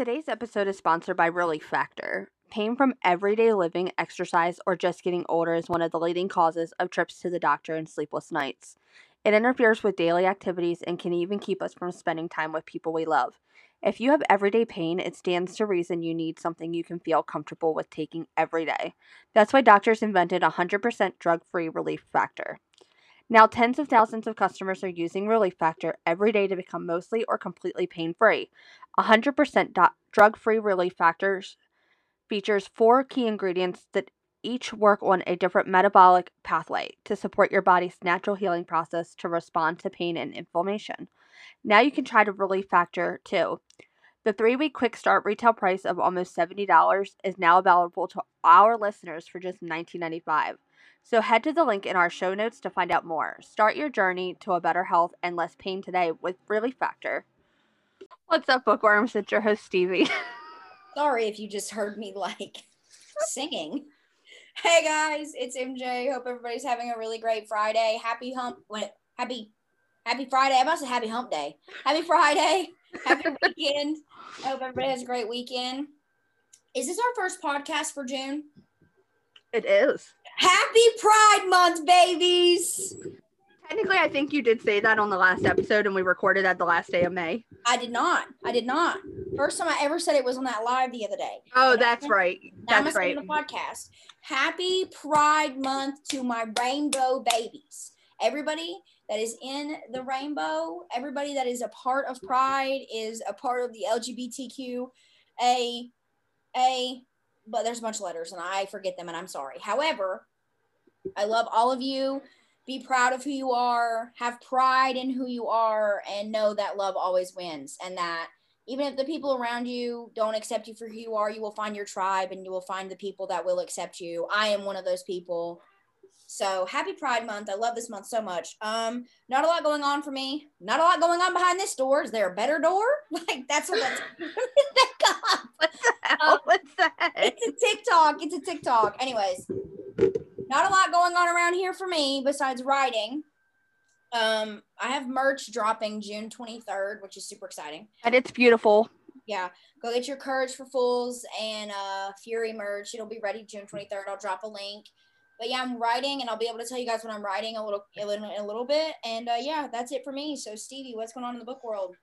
Today's episode is sponsored by Relief Factor. Pain from everyday living, exercise, or just getting older is one of the leading causes of trips to the doctor and sleepless nights. It interferes with daily activities and can even keep us from spending time with people we love. If you have everyday pain, it stands to reason you need something you can feel comfortable with taking every day. That's why doctors invented 100% drug free Relief Factor. Now, tens of thousands of customers are using Relief Factor every day to become mostly or completely pain free. 100% do- drug free Relief Factors features four key ingredients that each work on a different metabolic pathway to support your body's natural healing process to respond to pain and inflammation. Now you can try the Relief Factor too. The three week quick start retail price of almost $70 is now available to our listeners for just $19.95. So head to the link in our show notes to find out more. Start your journey to a better health and less pain today with Relief Factor. What's up, bookworms? It's your host, Stevie. Sorry if you just heard me like singing. Hey guys, it's MJ. Hope everybody's having a really great Friday. Happy hump what happy happy Friday. I must say happy hump day. Happy Friday. Happy weekend. I hope everybody has a great weekend. Is this our first podcast for June? It is. Happy Pride Month, babies. Technically, I think you did say that on the last episode, and we recorded at the last day of May. I did not. I did not. First time I ever said it was on that live the other day. Oh, that's right. I'm That's right. on the podcast. Happy Pride Month to my rainbow babies. Everybody that is in the rainbow, everybody that is a part of Pride is a part of the LGBTQ a a but there's a bunch of letters and I forget them and I'm sorry. However, I love all of you. Be proud of who you are, have pride in who you are, and know that love always wins. And that even if the people around you don't accept you for who you are, you will find your tribe and you will find the people that will accept you. I am one of those people. So happy Pride Month. I love this month so much. Um, not a lot going on for me. Not a lot going on behind this door. Is there a better door? Like that's what that's. What's that? Um, What's that? It's a TikTok. It's a TikTok. Anyways, not a lot going on around here for me besides writing. Um, I have merch dropping June 23rd, which is super exciting. And it's beautiful. Yeah, go get your Courage for Fools and uh, Fury merch. It'll be ready June 23rd. I'll drop a link. But yeah, I'm writing, and I'll be able to tell you guys when I'm writing a little, a little, in a little bit. And uh, yeah, that's it for me. So Stevie, what's going on in the book world?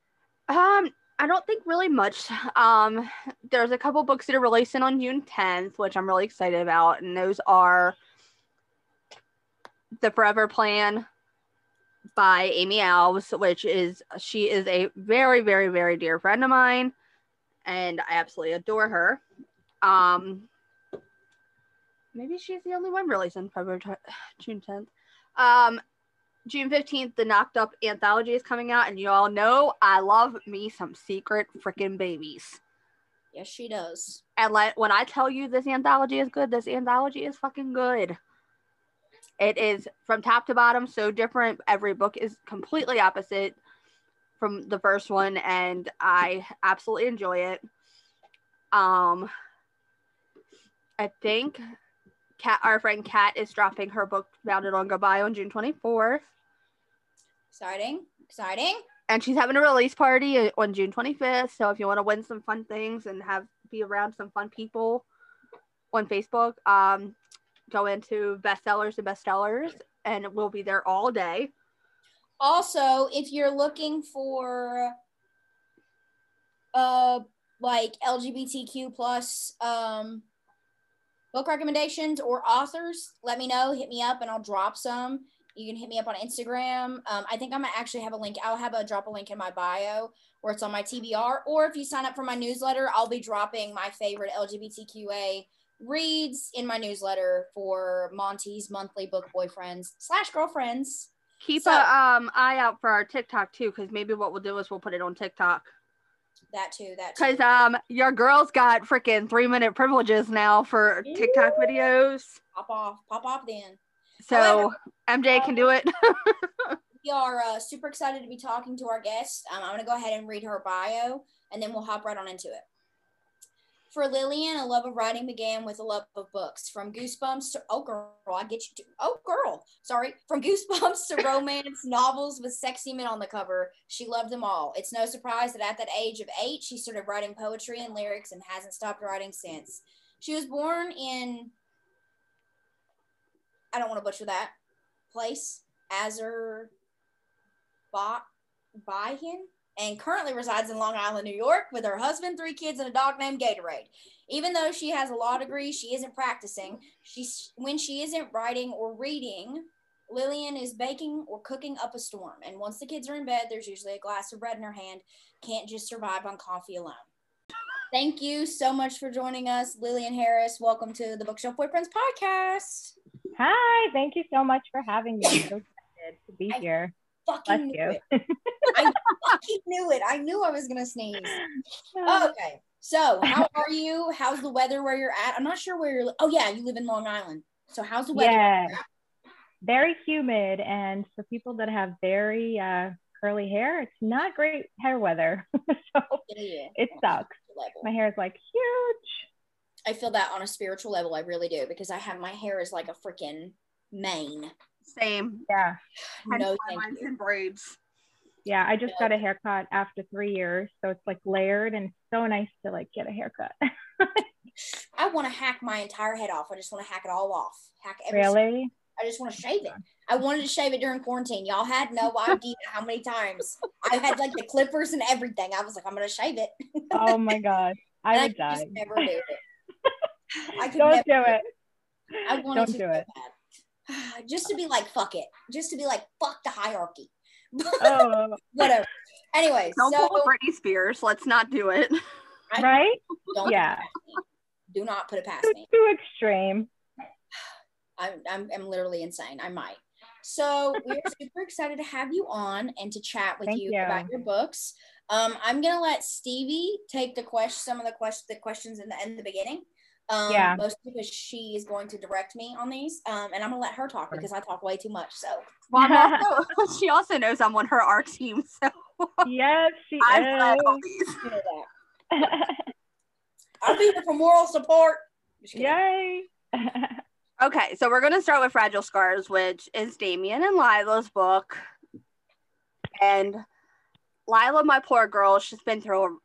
Um, I don't think really much. Um, there's a couple books that are releasing on June 10th, which I'm really excited about, and those are The Forever Plan by Amy Alves, which is she is a very, very, very dear friend of mine, and I absolutely adore her. Um, maybe she's the only one releasing February tw- June 10th. Um, June 15th, the Knocked Up anthology is coming out, and you all know I love me some secret freaking babies. Yes, she does. And let, when I tell you this anthology is good, this anthology is fucking good. It is from top to bottom so different. Every book is completely opposite from the first one, and I absolutely enjoy it. Um, I think Kat, our friend Kat, is dropping her book Bounded on Goodbye on June 24th. Exciting, exciting. and she's having a release party uh, on June 25th. So if you want to win some fun things and have be around some fun people on Facebook, um, go into bestsellers and bestsellers, and we'll be there all day. Also, if you're looking for uh like LGBTQ plus um book recommendations or authors, let me know. Hit me up and I'll drop some. You can hit me up on Instagram. Um, I think I'm gonna actually have a link. I'll have a drop a link in my bio or it's on my TBR. Or if you sign up for my newsletter, I'll be dropping my favorite LGBTQA reads in my newsletter for Monty's monthly book boyfriends slash girlfriends. Keep So- a um eye out for our TikTok too, because maybe what we'll do is we'll put it on TikTok. That too. That too. Because um your girl's got freaking three minute privileges now for TikTok Ooh. videos. pop off, pop off then. So MJ can do it. We are uh, super excited to be talking to our guest. Um, I'm going to go ahead and read her bio and then we'll hop right on into it. For Lillian, a love of writing began with a love of books. From Goosebumps to oh girl, I get you. To, oh girl, sorry. From Goosebumps to romance novels with sexy men on the cover, she loved them all. It's no surprise that at that age of eight, she started writing poetry and lyrics and hasn't stopped writing since. She was born in. I don't want to butcher that place, Azer, Baihin and currently resides in Long Island, New York, with her husband, three kids, and a dog named Gatorade. Even though she has a law degree, she isn't practicing. She's when she isn't writing or reading. Lillian is baking or cooking up a storm, and once the kids are in bed, there's usually a glass of bread in her hand. Can't just survive on coffee alone. Thank you so much for joining us, Lillian Harris. Welcome to the Bookshelf Boyfriends podcast. Hi, thank you so much for having me. I'm so excited to be I here fucking knew it. I fucking knew it. I knew I was gonna sneeze. Okay. So, how are you? How's the weather where you're at? I'm not sure where you're. Oh yeah, you live in Long Island. So how's the weather? Yeah, very humid, and for people that have very uh, curly hair, it's not great hair weather. so Yeah, it sucks. My hair is like huge. I feel that on a spiritual level. I really do because I have my hair is like a freaking mane. Same. Yeah, Hence No, why thank mine's you. in braids. yeah. I just got a haircut after three years, so it's like layered, and it's so nice to like get a haircut. I want to hack my entire head off. I just want to hack it all off. Hack every. single- really? I just want to shave it. I wanted to shave it during quarantine. Y'all had no idea how many times I had like the clippers and everything. I was like, I'm gonna shave it. Oh my god, I And would could die. just never do it. I could Don't never do it. I wanted Don't to do it. bad. Just to be like, fuck it. Just to be like, fuck the hierarchy. Oh, Whatever. Anyway, Don't so pull Britney Spears. Let's not do it. I right? don't Yeah. put it past me. Do not put it past Too, me. too extreme. I'm, I'm, I'm literally insane. I might. So we're super excited to have you on and to chat with you, you. about your books. Um, I'm gonna let Stevie take the question, some of the question, the questions in the in the beginning. Um, Yeah. mostly because she is going to direct me on these. Um, and I'm gonna let her talk because I talk way too much. So Well, I'm also, she also knows I'm on her art team, so yes, she I'm glad all is. these. you know that. I'll be here for moral support. Yay. Okay, so we're gonna start with Fragile Scars, which is Damien and Lila's book. And Lila, my poor girl, she's been through a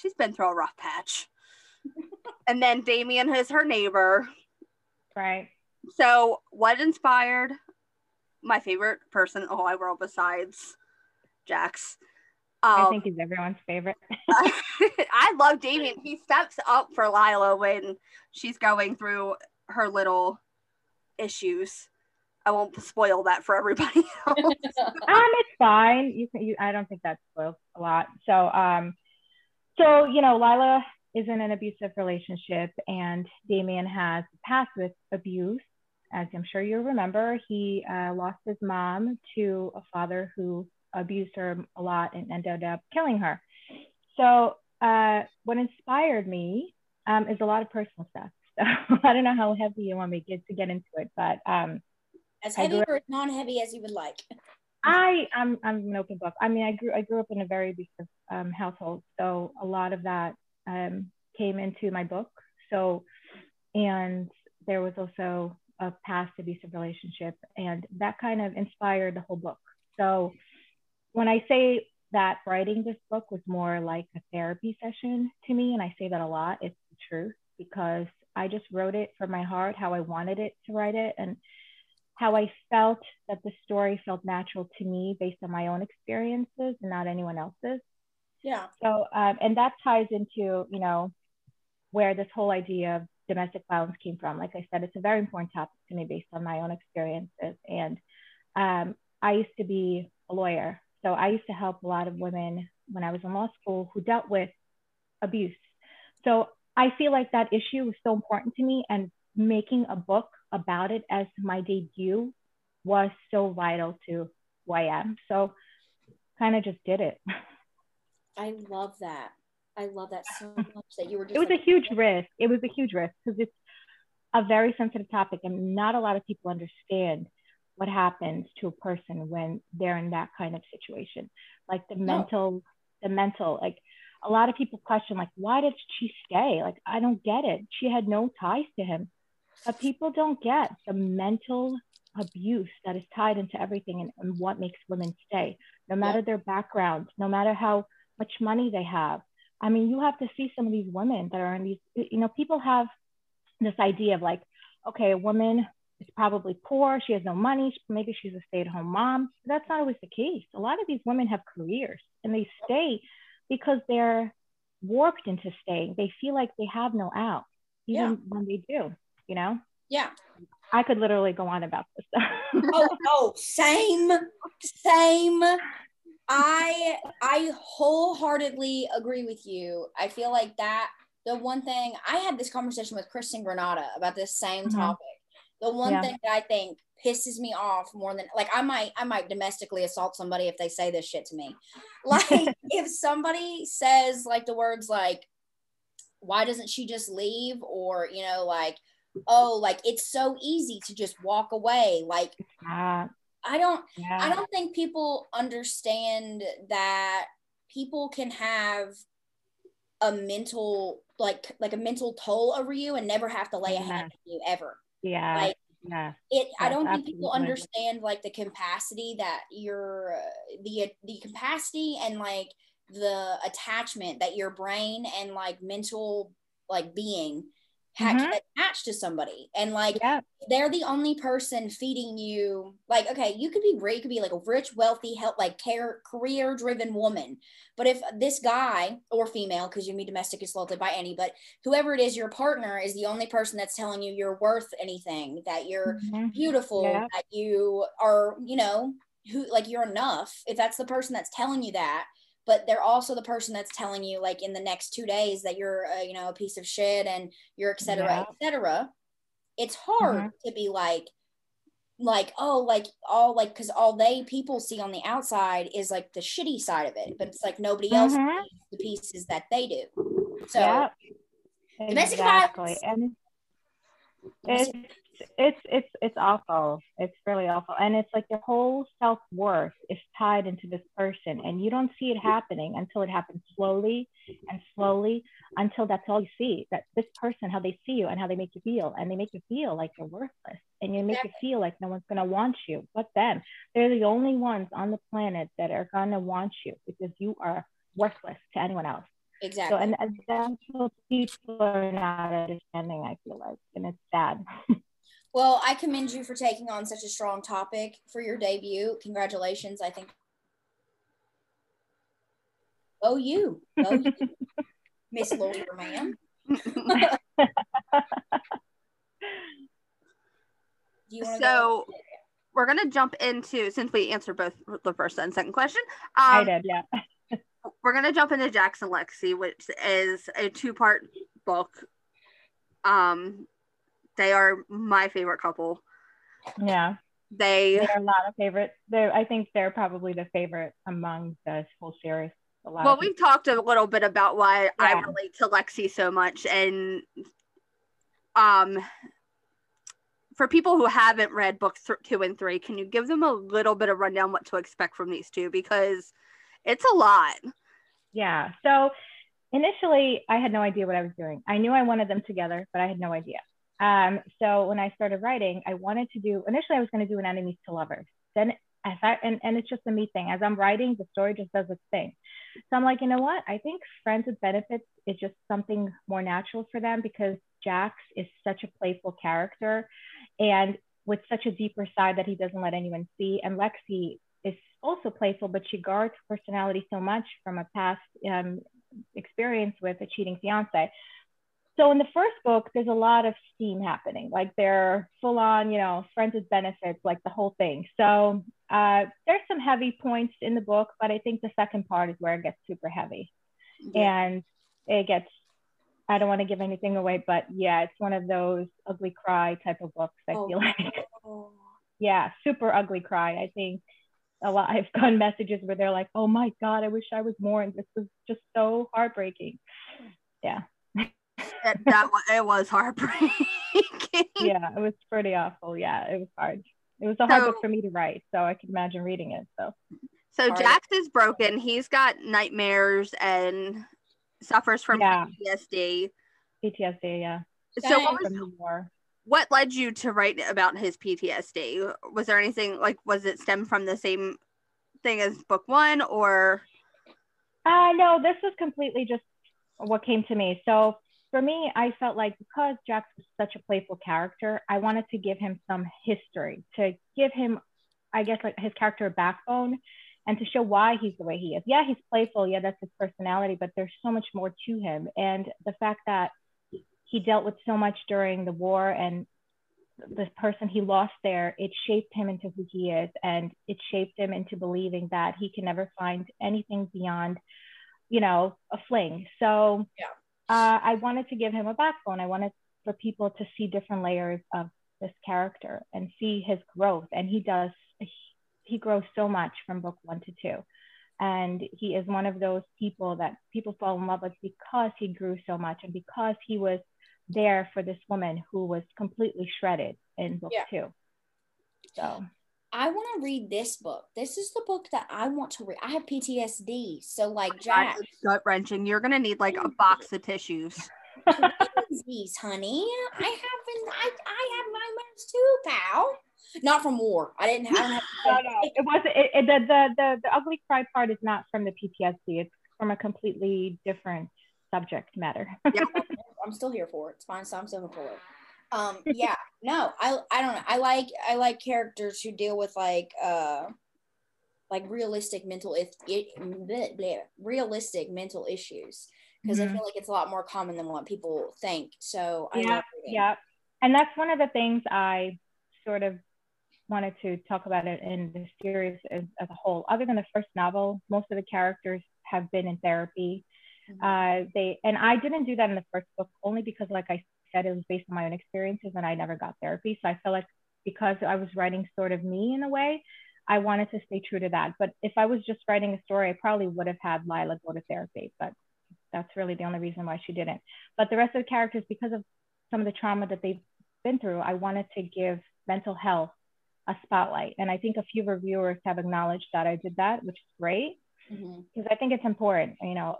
she's been through a rough patch. And then Damien is her neighbor. right. So what inspired my favorite person in the whole world besides Jax? I Um, think he's everyone's favorite. I love Damien. He steps up for Lila when she's going through her little issues. I won't spoil that for everybody else. um, it's fine. You can. You, I don't think that spoils a lot. So, um, so you know, Lila is in an abusive relationship, and Damien has past with abuse. As I'm sure you remember, he uh, lost his mom to a father who abused her a lot and ended up killing her. So, uh, what inspired me um, is a lot of personal stuff. So, I don't know how heavy you want me to get to get into it, but um, as heavy or non-heavy as you would like. I I'm I'm an open book. I mean, I grew I grew up in a very abusive um, household, so a lot of that um, came into my book. So, and there was also a past abusive relationship, and that kind of inspired the whole book. So, when I say that writing this book was more like a therapy session to me, and I say that a lot, it's the truth because I just wrote it from my heart, how I wanted it to write it, and how I felt that the story felt natural to me based on my own experiences and not anyone else's. Yeah. So, um, and that ties into, you know, where this whole idea of domestic violence came from. Like I said, it's a very important topic to me based on my own experiences. And um, I used to be a lawyer. So I used to help a lot of women when I was in law school who dealt with abuse. So I feel like that issue was so important to me. And making a book about it as my debut was so vital to who I am. So kind of just did it. I love that. I love that so much that you were just it was like, a huge risk. It was a huge risk because it's a very sensitive topic, and not a lot of people understand what happens to a person when they're in that kind of situation. Like the No. mental, the mental. Like a lot of people question like why did she stay like i don't get it she had no ties to him but people don't get the mental abuse that is tied into everything and, and what makes women stay no matter yeah. their background no matter how much money they have i mean you have to see some of these women that are in these you know people have this idea of like okay a woman is probably poor she has no money maybe she's a stay-at-home mom but that's not always the case a lot of these women have careers and they stay because they're warped into staying. They feel like they have no out, even yeah. when they do, you know? Yeah. I could literally go on about this. oh, oh, same, same. I I wholeheartedly agree with you. I feel like that the one thing I had this conversation with Kristen Granata about this same mm-hmm. topic. The one yeah. thing that I think pisses me off more than like I might I might domestically assault somebody if they say this shit to me. Like if somebody says like the words like why doesn't she just leave or you know like oh like it's so easy to just walk away like I don't yeah. I don't think people understand that people can have a mental like like a mental toll over you and never have to lay a hand on you ever. Yeah. Like yeah it i don't think people understand like the capacity that your the the capacity and like the attachment that your brain and like mental like being mm-hmm. attached to somebody and like yeah. they're the only person feeding you like okay you could be great you could be like a rich wealthy help like care career driven woman but if this guy or female because you can be domestic assaulted by any but whoever it is your partner is the only person that's telling you you're worth anything that you're mm-hmm. beautiful yeah. that you are you know who like you're enough if that's the person that's telling you that but they're also the person that's telling you like in the next two days that you're uh, you know a piece of shit and you're et cetera yeah. et cetera it's hard mm-hmm. to be like like oh like all like because all they people see on the outside is like the shitty side of it but it's like nobody else mm-hmm. sees the pieces that they do so yeah, exactly and it's it's it's it's awful. It's really awful, and it's like your whole self worth is tied into this person, and you don't see it happening until it happens slowly and slowly until that's all you see. That this person, how they see you and how they make you feel, and they make you feel like you're worthless, and you make you feel like no one's gonna want you but then They're the only ones on the planet that are gonna want you because you are worthless to anyone else. Exactly. So, and, and that's what people are not understanding, I feel like, and it's sad. Well, I commend you for taking on such a strong topic for your debut. Congratulations. I think. Oh, you. Oh, you. Miss Lawyer, ma'am. so we're going to jump into, since we answered both the first and second question. Um, I did, yeah. we're going to jump into Jackson Lexi, which is a two part book. Um, they are my favorite couple. Yeah. They they're a lot of favorites. They I think they're probably the favorite among the whole series. well, we've talked a little bit about why yeah. I relate to Lexi so much, and um, for people who haven't read books th- two and three, can you give them a little bit of rundown what to expect from these two because it's a lot. Yeah. So initially, I had no idea what I was doing. I knew I wanted them together, but I had no idea. Um, so when I started writing, I wanted to do, initially I was going to do an enemies to lovers. Then and, and it's just a me thing. As I'm writing, the story just does its thing. So I'm like, you know what? I think friends with benefits is just something more natural for them because Jax is such a playful character and with such a deeper side that he doesn't let anyone see. And Lexi is also playful, but she guards her personality so much from a past um, experience with a cheating fiance so in the first book, there's a lot of steam happening. Like they're full on, you know, friends with benefits, like the whole thing. So uh, there's some heavy points in the book, but I think the second part is where it gets super heavy, yeah. and it gets. I don't want to give anything away, but yeah, it's one of those ugly cry type of books. I oh. feel like. yeah, super ugly cry. I think a lot. I've gotten messages where they're like, "Oh my god, I wish I was more," and this was just so heartbreaking. Yeah it, that it was heartbreaking. yeah, it was pretty awful. Yeah, it was hard. It was a hard so, book for me to write, so I can imagine reading it. So, so hard. Jax is broken. He's got nightmares and suffers from Yeah. PTSD. PTSD. Yeah, So what was what led you to write about his PTSD? Was there anything like was it stem from the same thing as book one or Uh, no, this was completely just what came to me. So for me, I felt like because Jax was such a playful character, I wanted to give him some history, to give him, I guess, like his character a backbone and to show why he's the way he is. Yeah, he's playful. Yeah, that's his personality, but there's so much more to him. And the fact that he dealt with so much during the war and the person he lost there, it shaped him into who he is. And it shaped him into believing that he can never find anything beyond, you know, a fling. So Yeah. Uh, I wanted to give him a backbone. I wanted for people to see different layers of this character and see his growth. And he does, he, he grows so much from book one to two. And he is one of those people that people fall in love with because he grew so much and because he was there for this woman who was completely shredded in book Yeah. two. So I want to read this book. This is the book that I want to read. I have PTSD, so like Jack, gut wrenching? You're gonna need like a box of tissues. these, honey. I haven't. I I have nightmares too, pal. Not from war. I didn't. I have. no, no, it wasn't. It, it, the, the the the ugly cry part is not from the PTSD. It's from a completely different subject matter. I'm still here for it. It's fine. So I'm still here for it. Um, yeah, no, I I don't know. I like I like characters who deal with like uh like realistic mental if it bleh, bleh, realistic mental issues because I Mhm. feel like it's a lot more common than what people think. So Yeah, yeah, and that's one of the things I sort of wanted to talk about it in the series as, as a whole. Other than the first novel, most of the characters have been in therapy. Mhm. Uh, they and I didn't do that in the first book only because, like I said, it was based on my own experiences, and I never got therapy. So I felt like because I was writing sort of me in a way, I wanted to stay true to that. But if I was just writing a story, I probably would have had Lila go to therapy. But that's really the only reason why she didn't. But the rest of the characters, because of some of the trauma that they've been through, I wanted to give mental health a spotlight. And I think a few reviewers have acknowledged that I did that, which is great Mhm. because I think it's important. You know,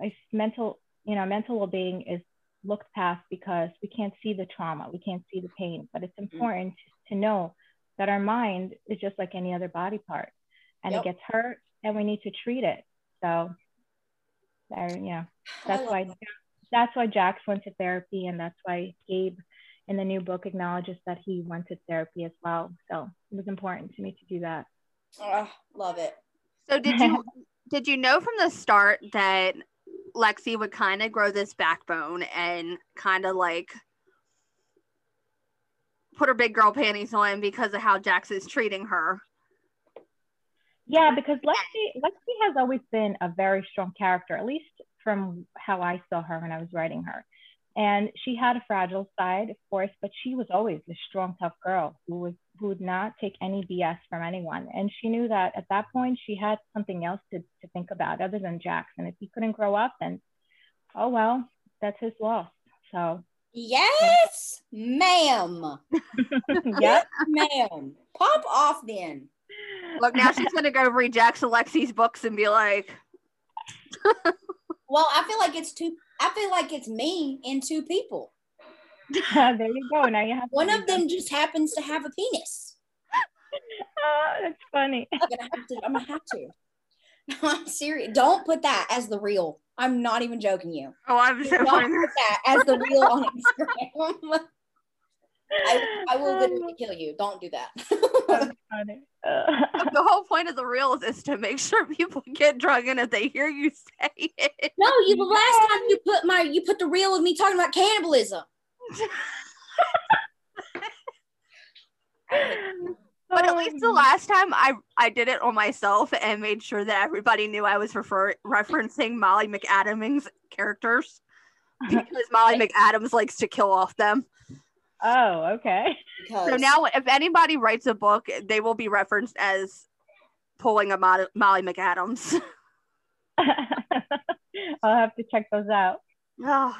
I, mental, you know, mental well-being is looked past because we can't see the trauma, we can't see the pain, but it's mm-hmm. important to know that our mind is just like any other body part, and Yep. it gets hurt, and we need to treat it. So, there, yeah, that's why that. that's why Jax went to therapy, and that's why Gabe in the new book acknowledges that he went to therapy as well. So it was important to me to do that. Ugh, love it. So did you did you know from the start that Lexi would kind of grow this backbone and kind of like put her big girl panties on because of how Jax is treating her? Yeah, because Lexi Lexi has always been a very strong character, at least from how I saw her when I was writing her. And she had a fragile side, of course, but she was always a strong, tough girl who was who would not take any BS from anyone. And she knew that at that point she had something else to, to think about other than Jackson. If he couldn't grow up, then oh well, that's his loss. So Yes, ma'am. yep. ma'am. Pop off then. Look, now she's gonna go read Jax and Lexi's books and be like, Well, I feel like it's two. I feel like it's me and two people. there you go. Now you have One of them just happens to have a penis. Oh, that's funny. I'm gonna have to. I'm gonna have to. I'm serious. Don't put that as the real. I'm not even joking you. "Oh, I'm Don't funny." put that as the real on Instagram. I, I will literally kill you. Don't do that. That's funny. The whole point of the reels is to make sure people get drunk and if they hear you say it. no, you. The last time you put my, you put the reel of me talking about cannibalism. But at least the oh. last time I I did it on myself and made sure that everybody knew I was refer- referencing Molly McAdam's characters because Molly McAdams likes to kill off them. Oh, okay. Because So now, if anybody writes a book, they will be referenced as pulling a Mo- Molly McAdams. I'll have to check those out. Oh.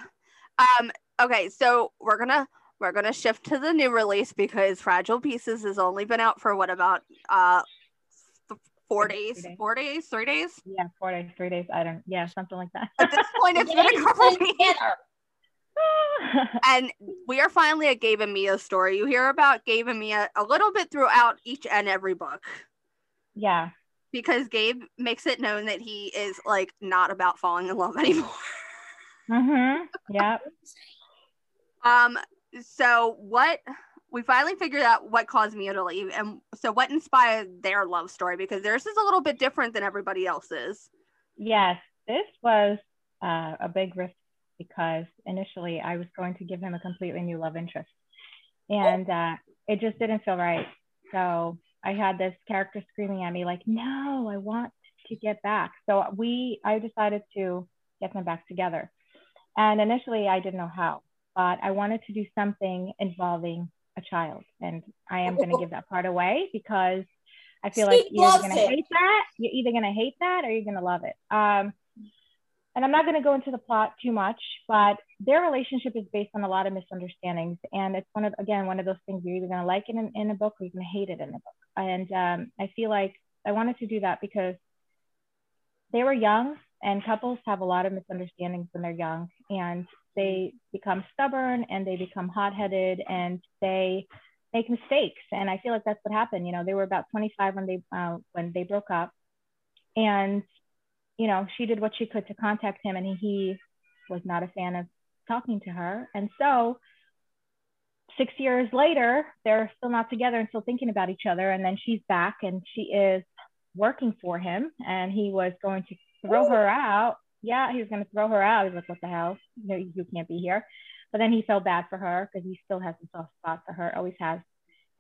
Um. Okay. So we're gonna we're gonna shift to the new release because Fragile Pieces has only been out for what about uh four days, days. four days, three days. Yeah, four days, three days. I don't. Yeah, something like that. At this point, it's been a couple weeks. And we are finally at Gabe and Mia story. You hear about Gabe and Mia a little bit throughout each and every book yeah. because Gabe makes it known that he is like not about falling in love anymore. Mm-hmm. Yeah. Um, so what we finally figured out what caused Mia to leave, and so what inspired their love story because theirs is a little bit different than everybody else's. Yes. This was uh, a big risk because initially I was going to give him a completely new love interest, and uh, it just didn't feel right. So I had this character screaming at me like, "No, I want to get back." So we, I decided to get them back together, and initially I didn't know how, but I wanted to do something involving a child, and I am going to give that part away because I feel like you're going to hate that. You're either going to hate that or you're going to love it. Um, and I'm not going to go into the plot too much, but their relationship is based on a lot of misunderstandings, and it's one of again one of those things you're either going to like it in, in a book or you're going to hate it in a book. And um, I feel like I wanted to do that because they were young, and couples have a lot of misunderstandings when they're young, and they become stubborn and they become hot-headed and they make mistakes. And I feel like that's what happened. You know, they were about 25 when they uh, when they broke up, and you know, she did what she could to contact him, and he was not a fan of talking to her. And so, six years later, they're still not together and still thinking about each other. And then she's back and she is working for him, and he was going to throw her out. Yeah, he was going to throw her out. He's like, what the hell? No, you can't be here. But then he felt bad for her because he still has a soft spot for her, always has.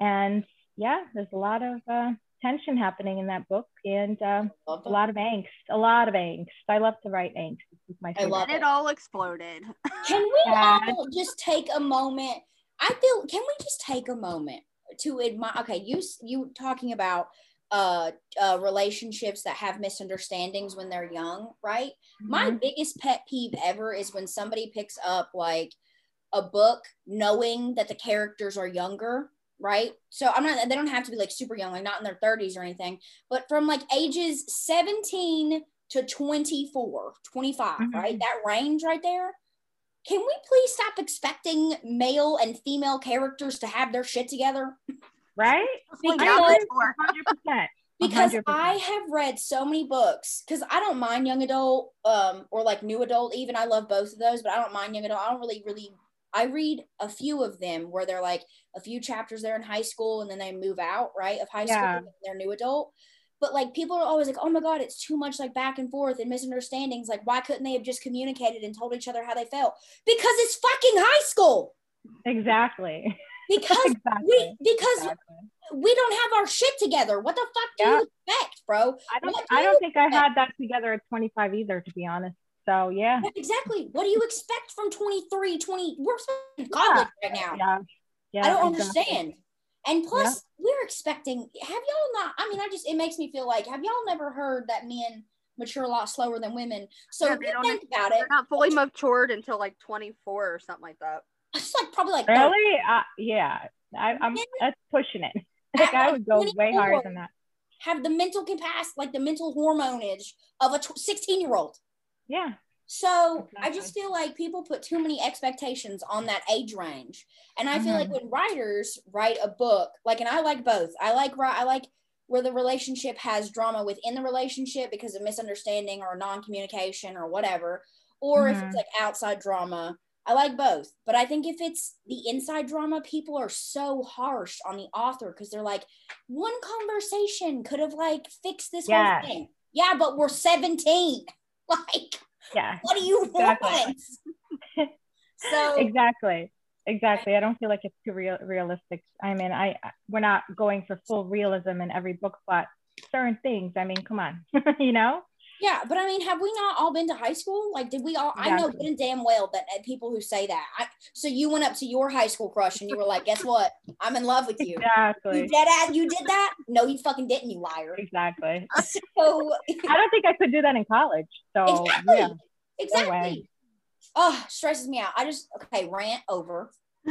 And yeah, there's a lot of uh, tension happening in that book and um, a lot of angst, a lot of angst. I love to write angst. It's my I favorite. love And it all exploded. Can we Yeah. all just take a moment? I feel. Can we just take a moment to admire? Okay, you you talking about uh, uh relationships that have misunderstandings when they're young, right? My Mhm. biggest pet peeve ever is when somebody picks up like a book knowing that the characters are younger, right? So I'm not they don't have to be like super young, like not in their 30s or anything, but from like ages 17 to 24, 25, Mhm. right? That range right there. Can we please stop expecting male and female characters to have their shit together? Right? Like, I now know. it's more. 100%. because 100%. I have read so many books because I don't mind young adult um or like new adult even I love both of those but I don't mind young adult I don't really really I read a few of them where they're like a few chapters there in high school and then they move out right of high Yeah. school and they're new adult but like people are always like oh my god it's too much like back and forth and misunderstandings like why couldn't they have just communicated and told each other how they felt because it's fucking high school Exactly. because exactly. we because Exactly. we don't have our shit together what the fuck do Yeah. you expect bro I don't do I don't think I had that together at 25 either, to be honest. So yeah. Yeah, exactly. What do you expect from 23, 20? We're in college right now. Yeah. Yeah. I don't exactly. understand. And plus, we're expecting. Have y'all not? I mean, I just it makes me feel like have y'all never heard that men mature a lot slower than women? So Yeah, if you don't- think about it. They're not fully matured until like 24 or something like that. It's like probably like 30. Really? Uh, yeah. I, I'm Men that's pushing it. Like I would go way 24 higher than that. have the mental capacity, like the mental hormonage of a 16 year old. Yeah. So I just feel like people put too many expectations on that age range, and I feel like Mhm. when writers write a book, like, and I like both. I like I like where the relationship has drama within the relationship because of misunderstanding or non-communication or whatever, or if it's Mhm. like outside drama. I like both, but I think if it's the inside drama, people are so harsh on the author because they're like, one conversation could have like fixed this whole thing. Yeah, but we're 17. Like, Yeah. what do you Exactly. want? so Exactly. Exactly. I don't feel like it's too real realistic. I mean, I I- we're not going for full realism in every book, but certain things. I mean, come on, you know. Yeah, but I mean, have we not all been to high school? Like, did we all? I know good and damn well that uh, people who say that. I, so you went up to your high school crush and you were like, "Guess what? I'm in love with you." Exactly. You dead ass. You did that? No, you fucking didn't. You liar. Exactly. So I don't think I could do that in college. So exactly, yeah. exactly. way. Oh, stresses me out. I just okay. Rant over.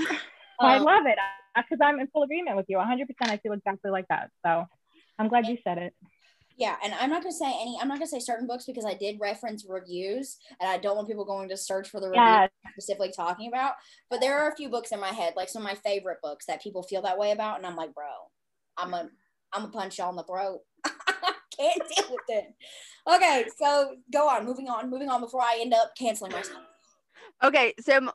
I Um, love it because I'm in full agreement with you. 100%. I feel exactly like that. So I'm glad you said it. Yeah, and I'm not gonna say any. I'm not gonna say certain books because I did reference reviews, and I don't want people going to search for the review Yeah. specifically talking about. But there are a few books in my head, like some of my favorite books that people feel that way about, and I'm like, bro, I'm a, I'm a punch y'all in the throat. Can't deal with it. Okay, so go on. Moving on. Moving on before I end up canceling myself. Okay, so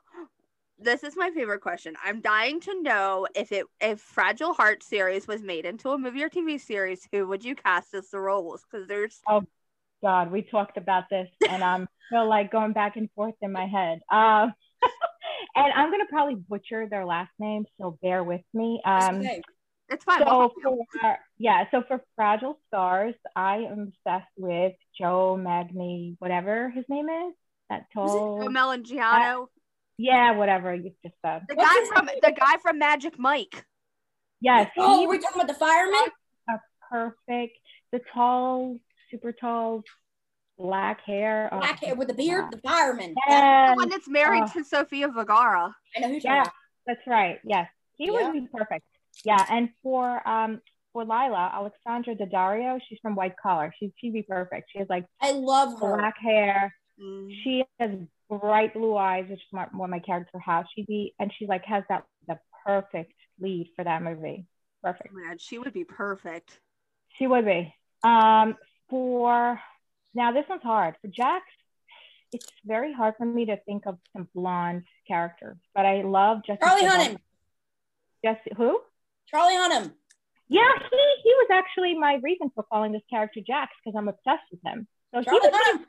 this is my favorite question. I'm dying to know if it if Fragile Heart series was made into a movie or TV series, who would you cast as the roles? Because there's oh God, we talked about this, and I'm still like going back and forth in my head. Um, and I'm gonna probably butcher their last name, so bear with me. Um, okay. it's fine. so for yeah, so for Fragile Scars, I am obsessed with Joe Magni, whatever his name is. That tall, Joe Melangiano, yeah, whatever you just said. the guy his from the guy from Magic Mike. Yes, Oh, we're talking about the fireman. perfect. The tall, super tall, black hair. oh, Black hair with the beard, the fireman. Yes, The one that's married Oh. to Sofia Vergara. I know who you're talking Yeah. That's right. Yes, he Yeah. would be perfect. Yeah, and for um for Lila, Alexandra Daddario, she's from White Collar. She she'd be perfect. She has like I love her. black hair. Mm. She has bright blue eyes, which is my, what my character has. She'd be and she like has that the perfect lead for that movie. Perfect. Oh God, she would be perfect. She would be. Um, for now, this one's hard. For Jax, it's very hard for me to think of some blonde characters, but I love Jessica. Charlie Biel. Hunnam. Jesse, who? Charlie Hunnam. Yeah, he he was actually my reason for calling this character Jax because I'm obsessed with him. So he Charlie would Hunnam.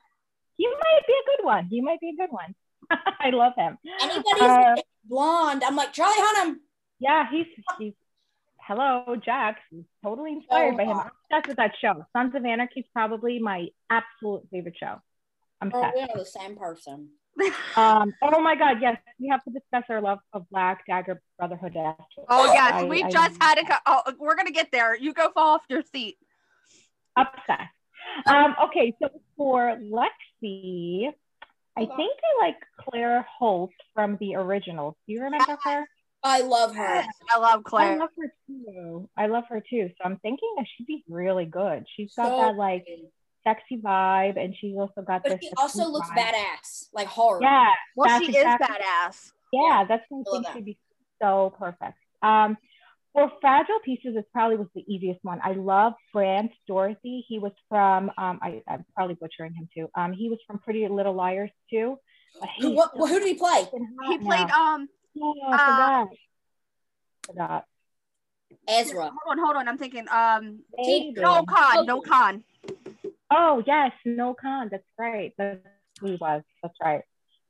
Be, he might be a good one. He might be a good one. I love him. Anybody Uh, blonde, I'm like Charlie Hunnam. Yeah, he's he's hello Jax. He's totally inspired So by him. I'm obsessed with that show. Sons of Anarchy is probably my absolute favorite show. I'm Oh, obsessed. we are the same person. Um, oh my God, yes, we have to discuss our love of Black Dagger Brotherhood. after. Oh yes, I- we I- just had a. Oh, we're gonna get there. You go fall off your seat. obsessed. Um, okay, so for Lexi, I think I like Claire Holt from the original. Do you remember her? I love her. I love Claire. I love her too. I love her too. So I'm thinking that she'd be really good. She's got So that like good. sexy vibe, and she's also got But this. she also looks vibe. badass, like hard. Yeah, Well, she exactly- is badass. yeah, that's what I I think that. she'd be so perfect. Um, for fragile pieces, it probably was the easiest one. I love Brant Daugherty. He was from um, I, I'm probably butchering him too. Um, he was from Pretty Little Liars too. Who, he's what, so who did he play? He played now. um. Oh, I uh, forgot. Forgot. Ezra. Hold on, hold on. I'm thinking um. See, Noel Kahn, Oh. Noel Kahn. Oh yes, Noel Kahn. That's right. That's who he was. That's right.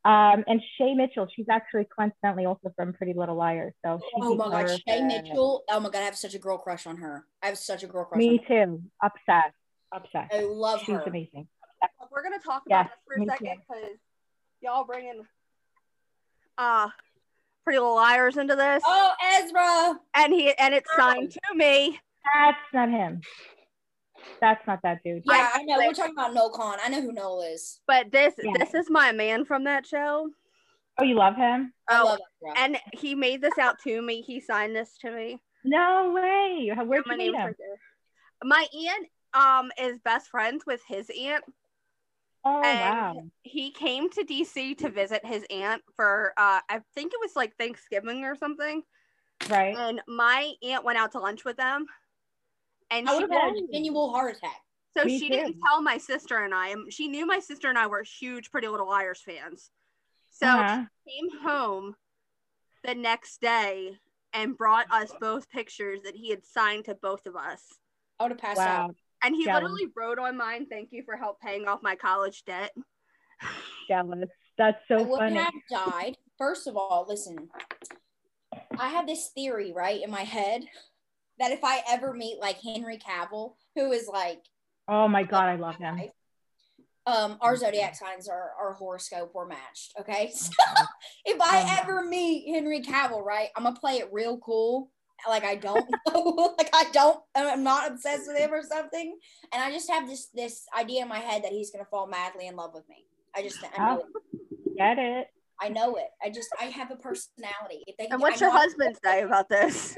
Um, and Shay Mitchell, she's actually coincidentally also from Pretty Little Liars. So Oh my god, Shay perfect. Mitchell. Oh my god, I have such a girl crush on her. I have such a girl crush Me on her. too. Obsessed. Obsessed. I love She's her. She's amazing. We're gonna talk Yeah, about this for a second because y'all bringing uh Pretty Little Liars into this, Oh, Ezra. and he and it's signed to me. That's not him. That's not that dude. Yeah, I know. We're talking about Noel Kahn. I know who Noel is. But this Yeah. this is my man from that show. Oh, you love him? I Oh, love Ezra. and he made this out to me. He signed this to me. No way. How- Where'd my you meet him? there. My aunt um is best friends with his aunt. Oh and wow. he came to DC to visit his aunt for uh I think it was like Thanksgiving or something. Right. And my aunt went out to lunch with them. And I she would have had a did. genuine heart attack. so Me she too. didn't tell my sister and I. She knew my sister and I were huge Pretty Little Liars fans. So Uh-huh. she came home the next day and brought us both pictures that he had signed to both of us. I would have passed Wow. out. And he Jealous. literally wrote on mine, "Thank you for help paying off my college debt." Jealous. That's I so would funny. have died. First of all, listen. I have this theory right in my head that if I ever meet like Henry Cavill, who is like Oh my god, I love him. life, um, our zodiac signs are our horoscope were matched. Okay, so if I Oh ever meet Henry Cavill, right, I'm gonna play it real cool. Like I don't know, like I don't, I'm not obsessed with him or something, and I just have this this idea in my head that he's gonna fall madly in love with me. I just I know, Oh. it. Get it? I know it. I just I have a personality. If they, And what's I your know- husband say about this?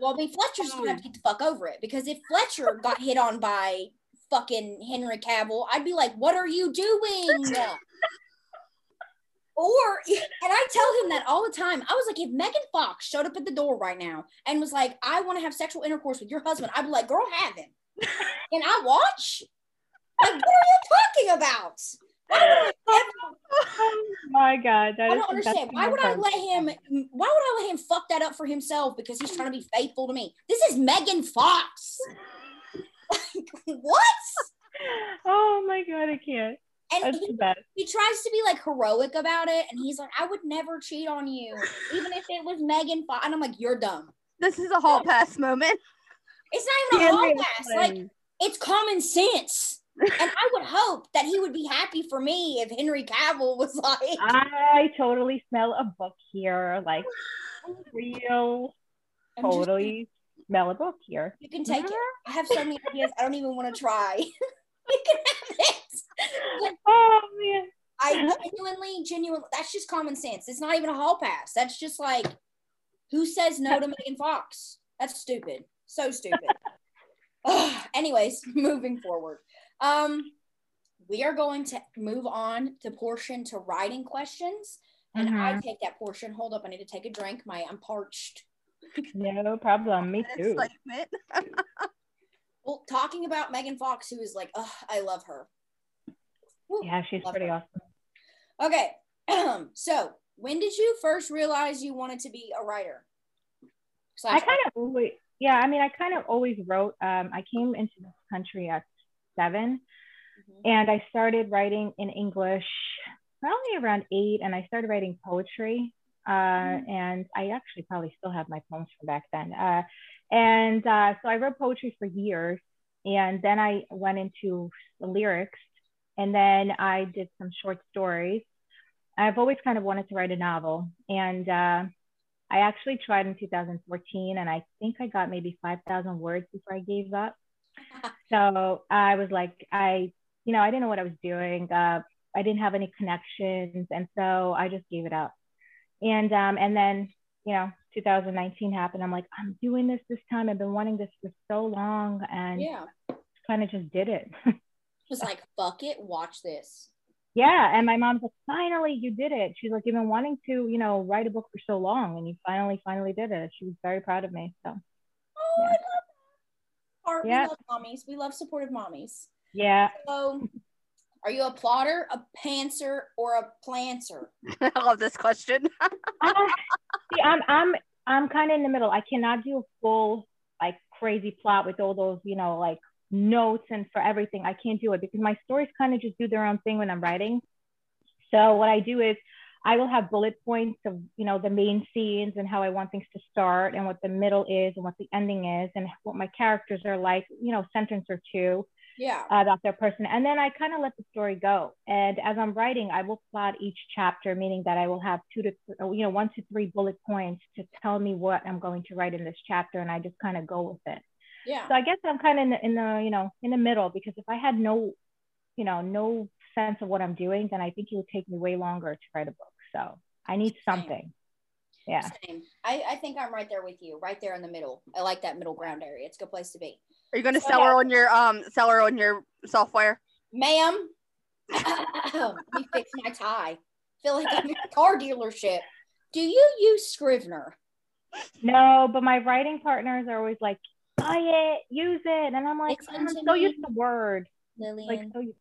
Well, I mean, Fletcher's gonna have to get the fuck over it because if Fletcher got hit on by fucking Henry Cavill. I'd be like, what are you doing? or, and I tell him that all the time. I was like, if Megan Fox showed up at the door right now and was like, I want to have sexual intercourse with your husband, I'd be like, girl, have him. Can I watch? Like, what are you talking about? Why would I ever oh my god, that I don't the understand. Why would I let him? Why would I let him fuck that up for himself because he's trying to be faithful to me? This is Megan Fox. Like, what? Oh my god, I can't. And That's he, the best. he tries to be like heroic about it, and he's like, "I would never cheat on you, even if it was Megan Fox." And I'm like, "You're dumb. This is a hall pass moment. It's not even a hall pass. Like, it's common sense." And I would hope that he would be happy for me if Henry Cavill was like, I totally smell a book here, like real, I'm just- totally smell a book here. "You can take it." Mm-hmm. I have so many ideas. I don't even want to try. you can have it. Oh man. I genuinely, genuinely, that's just common sense. It's not even a hall pass. That's just like, who says no to Megan Fox? That's stupid. So stupid. Ugh. Anyways, moving forward. Um, we are going to move on to portion to writing questions. And I Mhm. take that portion. Hold up, I need to take a drink. My I'm parched. No problem. Me too. Well, talking about Megan Fox, who is like, oh, I love her. Woo. Yeah, she's pretty her. awesome. Okay. so, when did you first realize you wanted to be a writer? I kind of always, yeah, I mean, I kind of always wrote. Um, I came into this country at seven, Mhm. and I started writing in English probably around eight, and I started writing poetry. Uh, and I actually probably still have my poems from back then. Uh, and uh, so I wrote poetry for years, and then I went into the lyrics, and then I did some short stories. I've always kind of wanted to write a novel, and uh, I actually tried in 2014, and I think I got maybe 5,000 words before I gave up. So I was like, I, you know, I didn't know what I was doing. Uh, I didn't have any connections, and so I just gave it up. And um, and then you know, 2019 happened. I'm like, I'm doing this this time. I've been wanting this for so long, and yeah. kind of just did it. Just like, fuck it, watch this. yeah. And my mom's like, finally, you did it. She's like, you've been wanting to, you know, write a book for so long, and you finally, finally did it. She was very proud of me. So Oh, Yeah. I love Yeah. We love mommies. We love supportive mommies. yeah, So, are you a plotter, a pantser, or a planter? I love this question. I, see, I'm I'm I'm kind of in the middle. I cannot do a full like crazy plot with all those, you know, like notes and for everything. I can't do it because my stories kind of just do their own thing when I'm writing. So what I do is I will have bullet points of, you know, the main scenes and how I want things to start and what the middle is and what the ending is and what my characters are like, you know, sentence or two Yeah. about their person. And then I kind of let the story go. And as I'm writing, I will plot each chapter, meaning that I will have two to, th- you know, one to three bullet points to tell me what I'm going to write in this chapter. And I just kind of go with it. Yeah. So I guess I'm kind of in the, in the, you know, in the middle because if I had no, you know, no sense of what I'm doing, then I think it would take me way longer to write a book. So I need something. Yeah. Same. I, I think I'm right there with you, right there in the middle. I like that middle ground area. It's a good place to be. Are you gonna So- sell her on your um sell her on your software? Ma'am, let me fix my tie. feel like I'm in a car dealership. Do you use Scrivener? No, but my writing partners are always like, buy it, use it. And I'm like, Listen I'm so me. used to the Word. Lillian, Like, so used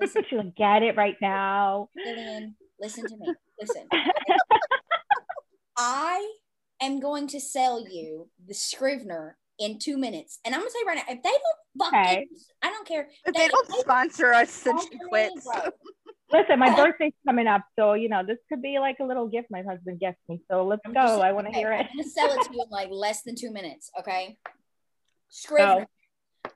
listen, She's like, get it right now. Lillian, listen to me. Listen. I am going to sell you the Scrivener in two minutes. And I'm gonna say right now, if they don't fucking, Okay. I don't care. If they don't sponsor us, since she sponsor me, quits. Listen, my birthday's coming up, so you know this could be like a little gift my husband gets me. So let's I'm go. just- I want to okay, hear it. I'm gonna sell it to you in like less than two minutes. Okay. Scrivener.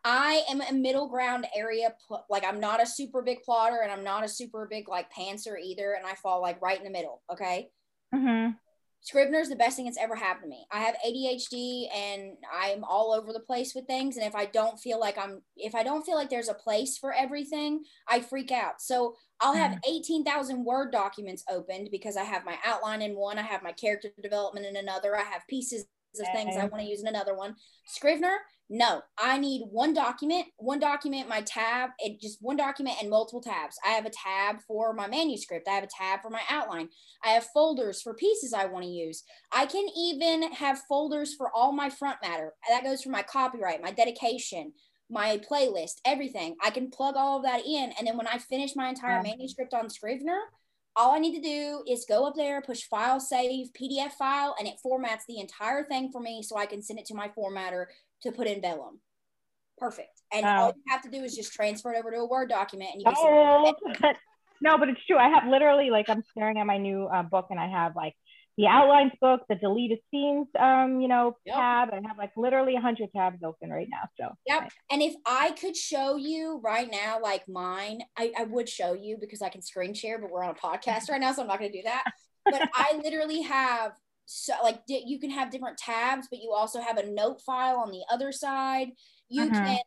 I am a middle ground area. pl- Like I'm not a super big plotter, and I'm not a super big like pantser either. And I fall like right in the middle. Okay. hmm Scrivener is the best thing that's ever happened to me. I have ADHD and I'm all over the place with things. And if I don't feel like I'm, if I don't feel like there's a place for everything, I freak out. So I'll have 18,000 Word documents opened because I have my outline in one, I have my character development in another, I have pieces of things I want to use in another one. Scrivener, no, I need one document, one document, my tab, it just one document and multiple tabs. I have a tab for my manuscript. I have a tab for my outline. I have folders for pieces I want to use. I can even have folders for all my front matter. That goes for my copyright, my dedication, my playlist, everything. I can plug all of that in. And then when I finish my entire yeah. manuscript on Scrivener, all I need to do is go up there, push file, save, PDF file, and it formats the entire thing for me so I can send it to my formatter to put in Vellum. Perfect. And all you have to do is just transfer it over to a Word document and you can oh, No, but it's true. I have literally like I'm staring at my new uh, book and I have like the outlines book, the deleted scenes, um, you know, yep. tab. I have like literally 100 tabs open right now. So, yep. And if I could show you right now, like mine, I, I would show you because I can screen share, but we're on a podcast right now, so I'm not going to do that. But I literally have so like you can have different tabs, but you also have a note file on the other side. You uh-huh. can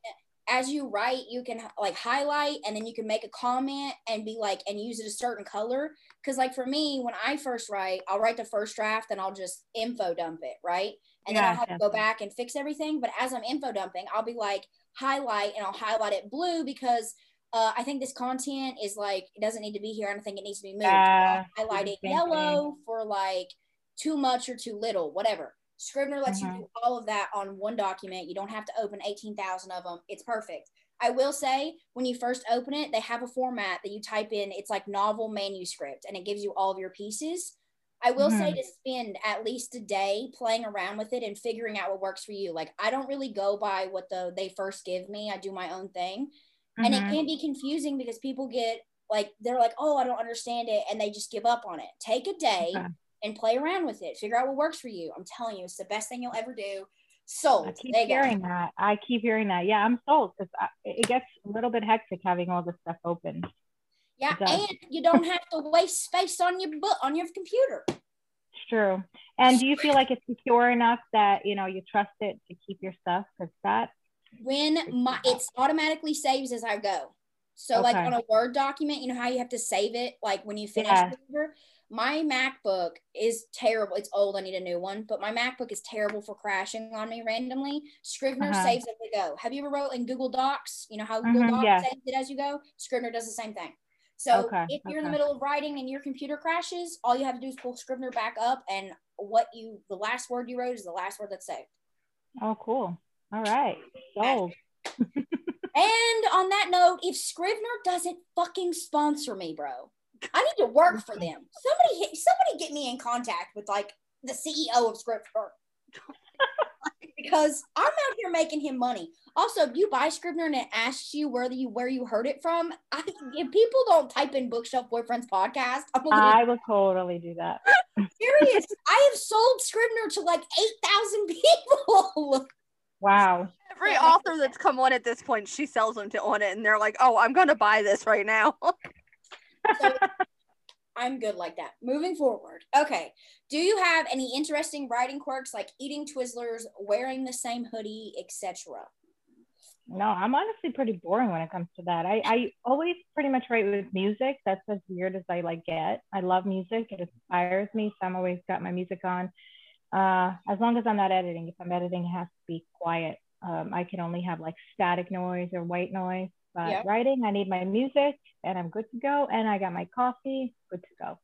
as you write, you can like highlight and then you can make a comment and be like, and use it a certain color. Cause like for me, when I first write, I'll write the first draft and I'll just info dump it, right? And yeah, then I'll have definitely. to go back and fix everything. But as I'm info dumping, I'll be like, highlight and I'll highlight it blue because uh, I think this content is like, it doesn't need to be here. I don't think it needs to be moved. Uh, highlight it yellow thing. for like too much or too little, whatever. Scrivener lets you mm-hmm. do all of that on one document. You don't have to open 18,000 of them. It's perfect. I will say when you first open it, they have a format that you type in. It's like novel manuscript and it gives you all of your pieces. I will mm-hmm. say to spend at least a day playing around with it and figuring out what works for you. Like I don't really go by what the they first give me. I do my own thing. Mm-hmm. And it mm-hmm. can be confusing because people get like they're like, "Oh, I don't understand it," and they just give up on it. Take a day, okay and play around with it. Figure out what works for you. I'm telling you, it's the best thing you'll ever do. Sold. I keep hearing go. that. I keep hearing that. Yeah, I'm sold because it gets a little bit hectic having all this stuff open. Yeah, and you don't have to waste space on your book on your computer. It's true. And do you feel like it's secure enough that you know you trust it to keep your stuff? Because that when my it's automatically saves as I go. So okay. like on a Word document, you know how you have to save it like when you finish yeah. My MacBook is terrible. It's old. I need a new one, but my MacBook is terrible for crashing on me randomly. Scrivener uh-huh. saves as we go. Have you ever wrote in Google Docs? You know how Google mm-hmm, Docs yeah. saves it as you go? Scrivener does the same thing. So okay, if you're okay. in the middle of writing and your computer crashes, all you have to do is pull Scrivener back up, and what you the last word you wrote is the last word that's saved. Oh, cool. All right. Sold. and on that note, if Scrivener doesn't fucking sponsor me, bro, I need to work for them. Somebody, somebody, get me in contact with like the CEO of Scrivener because I'm out here making him money. Also, if you buy Scrivener and it asks you where you where you heard it from, I, if people don't type in Bookshelf Boyfriends podcast, I will totally do that. serious, I have sold Scrivener to like eight thousand people. Wow. Every author that's come on at this point, she sells them to on it, and they're like, "Oh, I'm gonna buy this right now." So I'm good like that. Moving forward. Okay. Do you have any interesting writing quirks like eating Twizzlers, wearing the same hoodie, etc.? No, I'm honestly pretty boring when it comes to that. I, I always pretty much write with music. That's as weird as I like get. I love music. It inspires me. So I'm always got my music on. Uh, as long as I'm not editing. If I'm editing, it has to be quiet. Um, I can only have like static noise or white noise. But yep. writing, I need my music and I'm good to go. And I got my coffee, good to go.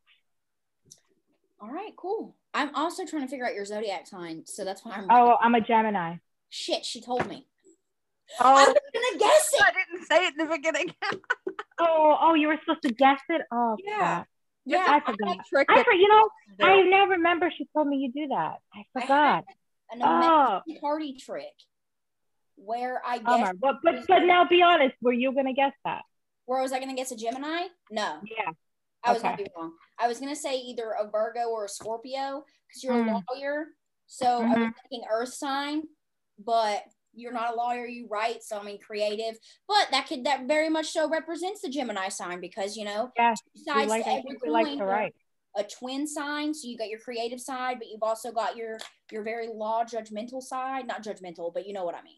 All right, cool. I'm also trying to figure out your zodiac sign. So that's why I'm. Oh, I'm a Gemini. Shit, she told me. Oh, I was gonna guess it. I didn't say it in the beginning. oh, oh, you were supposed to guess it. Oh, yeah. Crap. Yeah, I forgot. I, I for, you know, I now remember she told me you do that. I forgot. I an oh. party trick where I guess. Oh but but but now be honest, were you gonna guess that? Where was I gonna guess a Gemini? No. Yeah. I was gonna be wrong. I was gonna say either a Virgo or a Scorpio because you're mm. a lawyer. So mm-hmm. I was mm-hmm. thinking Earth sign, but you're not a lawyer. You write, so I mean creative. But that could that very much so represents the Gemini sign because you know yeah, sides like, to every coin. Like to write. A twin sign, so you got your creative side, but you've also got your your very law judgmental side. Not judgmental, but you know what I mean.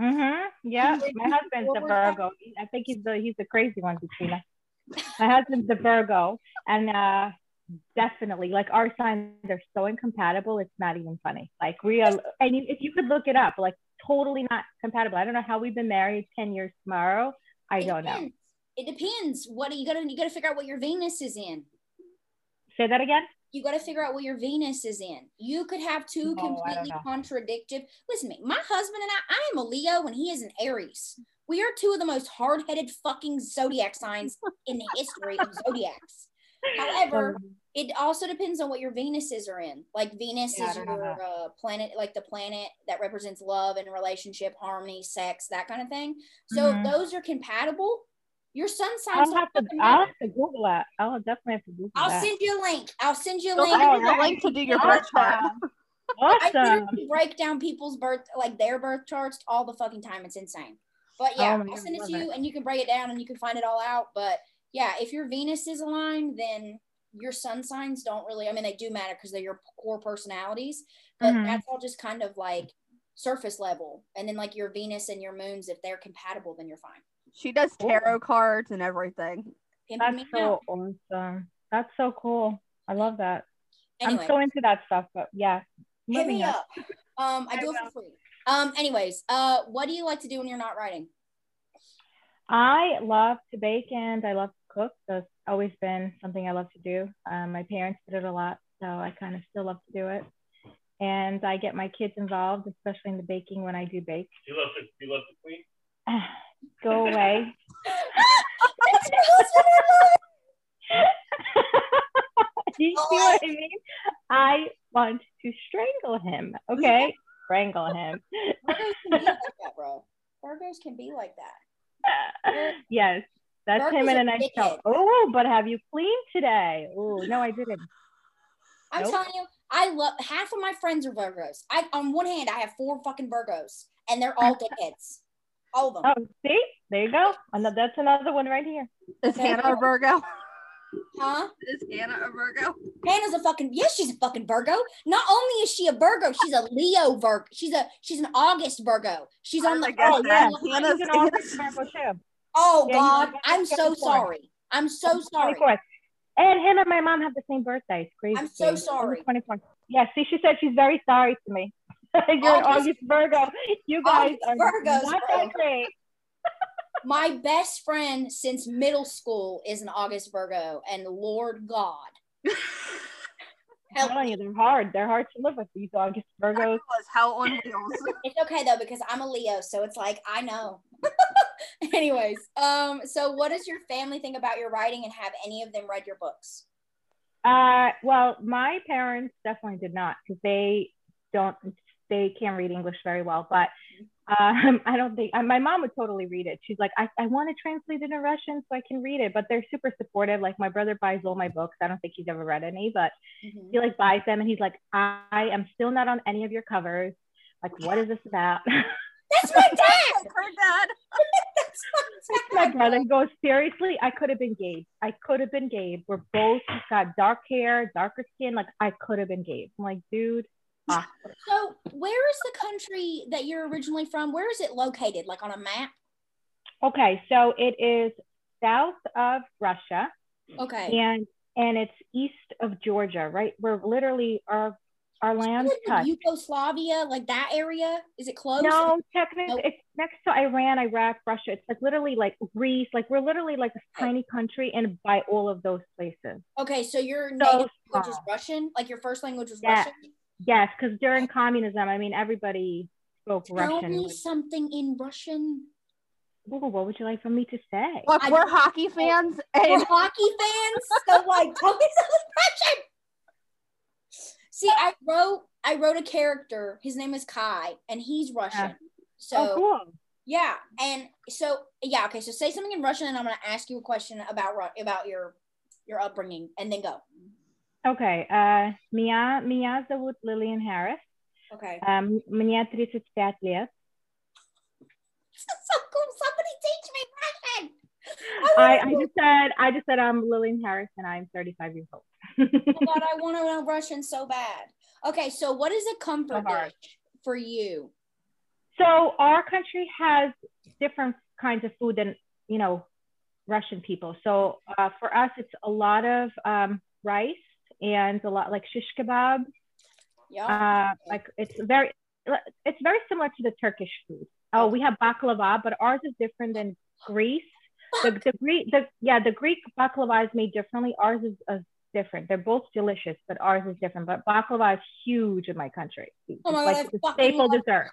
Mm-hmm. Yeah. My husband's a Virgo. I think he's the he's the crazy one between us. My husband's a Virgo. And uh definitely like our signs are so incompatible. It's not even funny. Like we are, and you, if you could look it up, like totally not compatible. I don't know how we've been married ten years tomorrow. I It don't know. It depends. What do you gotta you gotta figure out what your Venus is in. Say that again. You gotta figure out what your Venus is in. You could have two No, completely contradictive. Listen to me. My husband and I, I am a Leo and he is an Aries. We are two of the most hard-headed fucking zodiac signs in the history of zodiacs. However, Um, it also depends on what your Venuses are in. Like Venus Yeah, is your uh, planet, like the planet that represents love and relationship, harmony, sex, that kind of thing. So Mhm. if those are compatible. Your sun signs. I'll don't have to. I'll have to Google that. I'll definitely have to Google I'll that. send you a link. I'll send you a They'll link. send you the Alright. link to do your birth chart. Awesome. I break down people's birth, like their birth charts, all the fucking time. It's insane. But yeah, Oh I'll send it to you, it. and you can break it down, and you can find it all out. But yeah, if your Venus is aligned, then your sun signs don't really. I mean, they do matter because they're your core personalities, but Mhm. that's all just kind of like surface level. And then like your Venus and your moons, if they're compatible, then you're fine. She does tarot cards and everything. That's so awesome. That's so cool. I love that. Anyway, I'm so into that stuff, but yeah. hit me on. up. Um, I I do it for free. Um, anyways, uh, what do you like to do when you're not writing? I love to bake and I love to cook. That's always been something I love to do. Um, my parents did it a lot, so I kind of still love to do it. And I get my kids involved, especially in the baking when I do bake. You love the you love the queen. Go away. That's your husband. Do you see what I mean? I want to strangle him. Okay, strangle him. Virgos can be like that, bro. Virgos can be like that. yes, that's him in a nice show. Oh, but have you cleaned today? Oh, no, I didn't. I'm Nope. telling you, I love half of my friends are Virgos. I on one hand, I have four fucking Virgos, and they're all dickheads. All of them. Oh, see, there you go. Another, that's another one right here. Is Okay. Hannah a Virgo? Huh? Is Hannah a Virgo? Hannah's a fucking yes, she's a fucking Virgo. Not only is she a Virgo, she's a Leo Virgo. She's a she's an August Virgo. She's on the guess Oh, yeah. Hannah's, He's an August Virgo too. Oh Yeah, God, I'm so sorry. I'm so sorry. 24th. And him and my mom have the same birthday. It's crazy. I'm so sorry. 24th. Yeah, see, she said she's very sorry to me. You're August- August Virgo. You guys August are Virgos, not bro. that great. My best friend since middle school is an August Virgo, and Lord God. I'm telling you, they're hard. They're hard to live with these August Virgos. hell on wheels. It's okay though because I'm a Leo, so it's like I know. Anyways, um, so what does your family think about your writing, and have any of them read your books? Uh, well, my parents definitely did not because they don't, they can't read English very well. But um, I don't think my mom would totally read it. She's like, I, I want to translate it in Russian so I can read it. But they're super supportive. Like my brother buys all my books. I don't think he's ever read any, but Mhm. he like buys them and he's like, I, am still not on any of your covers. Like, what is this about? That's my dad. Her dad. That's my brother goes, seriously, I could have been Gabe. I could have been Gabe. We're both got dark hair, darker skin. Like I could have been Gabe. I'm like, dude. So, where is the country that you're originally from? Where is it located? Like on a map? Okay, so it is south of Russia Okay. and and it's east of Georgia, right? We're literally our our lands touch. Yugoslavia, like that area? Is it close? No, technically Nope. it's next to Iran, Iraq, Russia. It's like literally like Greece. Like we're literally like a tiny country and by all of those places. Okay, so your So native language is. Russian? Like your first language was Yeah. Russian? Yes, because during communism, I mean everybody spoke Tell Russian. Tell me something in Russian. Ooh, what would you like for me to say? Look, I- we're hockey fans, We're hockey fans, so like tell me something Russian. See, I wrote I wrote a character. His name is Kai, and he's Russian. So oh, cool. yeah, and so yeah, okay. So say something in Russian, and I'm gonna ask you a question about about your your upbringing, and then go. Okay, uh, меня, меня зовут Lillian Harris. Okay. Um, мне 35 лет. so cool. Somebody teach me Russian. I, wanna I just said I just said I'm Lillian Harris and I'm 35 years old. Oh God, I want to know Russian so bad. Okay, so what is a comfort So hard. dish for you? so our country has different kinds of food than you know Russian people. So uh, for us, it's a lot of um, rice, and a lot like shish kebab. Yeah. Uh, like it's very, it's very similar to the Turkish food. Oh, we have baklava, but ours is different than Greece. The, the Greek, the yeah, the Greek baklava is made differently. Ours is, is different. They're both delicious, but ours is different. But baklava is huge in my country. It's Oh my like God, the staple love dessert.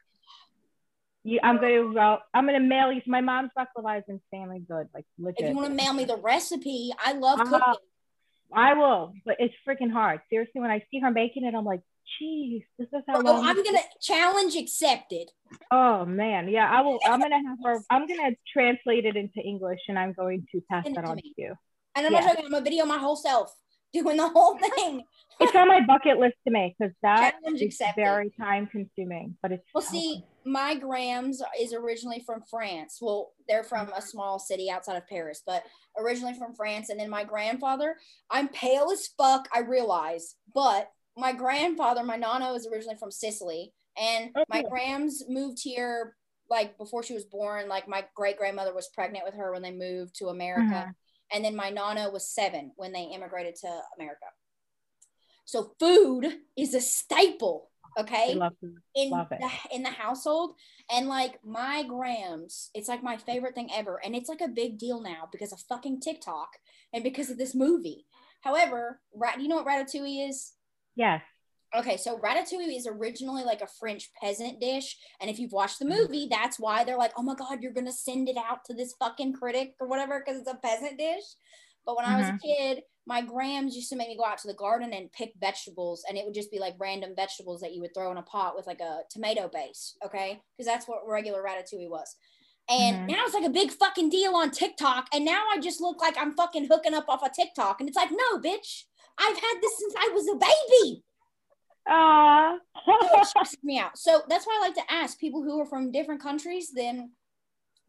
You, I'm gonna uh, I'm gonna mail you. My mom's baklava is insanely good, like legit. if you want to mail me the recipe, I love Uh, cooking. I will, but it's freaking hard. Seriously, when I see her making it, I'm like, geez, this is how Bro, long. I'm gonna challenge accepted. Oh man, yeah, I will. I'm gonna have her. I'm gonna translate it into English, and I'm going to pass that on to you. And I'm Yeah. not joking. I'm gonna video my whole self doing the whole thing. It's on my bucket list to make because that Challenge is accepted. very time consuming, but it's Well, so see, my Grams is originally from France. Well, they're from a small city outside of Paris, but originally from France. And then my grandfather, I'm pale as fuck, I realize, but my grandfather, my nana, is originally from Sicily, and my Grams moved here like before she was born. Like my great grandmother was pregnant with her when they moved to America, Mhm. and then my nana was seven when they immigrated to America. So food is a staple. Okay? love in Love the, in the household and like my grams it's like my favorite thing ever and it's like a big deal now because of fucking tiktok and because of this movie. However rat you know what ratatouille is? Yes. okay so ratatouille is originally like a french peasant dish and if you've watched the Mm-hmm. movie that's why they're like oh my god you're gonna send it out to this fucking critic or whatever because it's a peasant dish but when i was a Mhm. kid my grams used to make me go out to the garden and pick vegetables and it would just be like random vegetables that you would throw in a pot with like a tomato base okay because that's what regular ratatouille was and Mhm. now it's like a big fucking deal on tiktok and now i just look like i'm fucking hooking up off of tiktok and it's like no bitch i've had this since i was a baby Ah. so me out so that's why i like to ask people who are from different countries than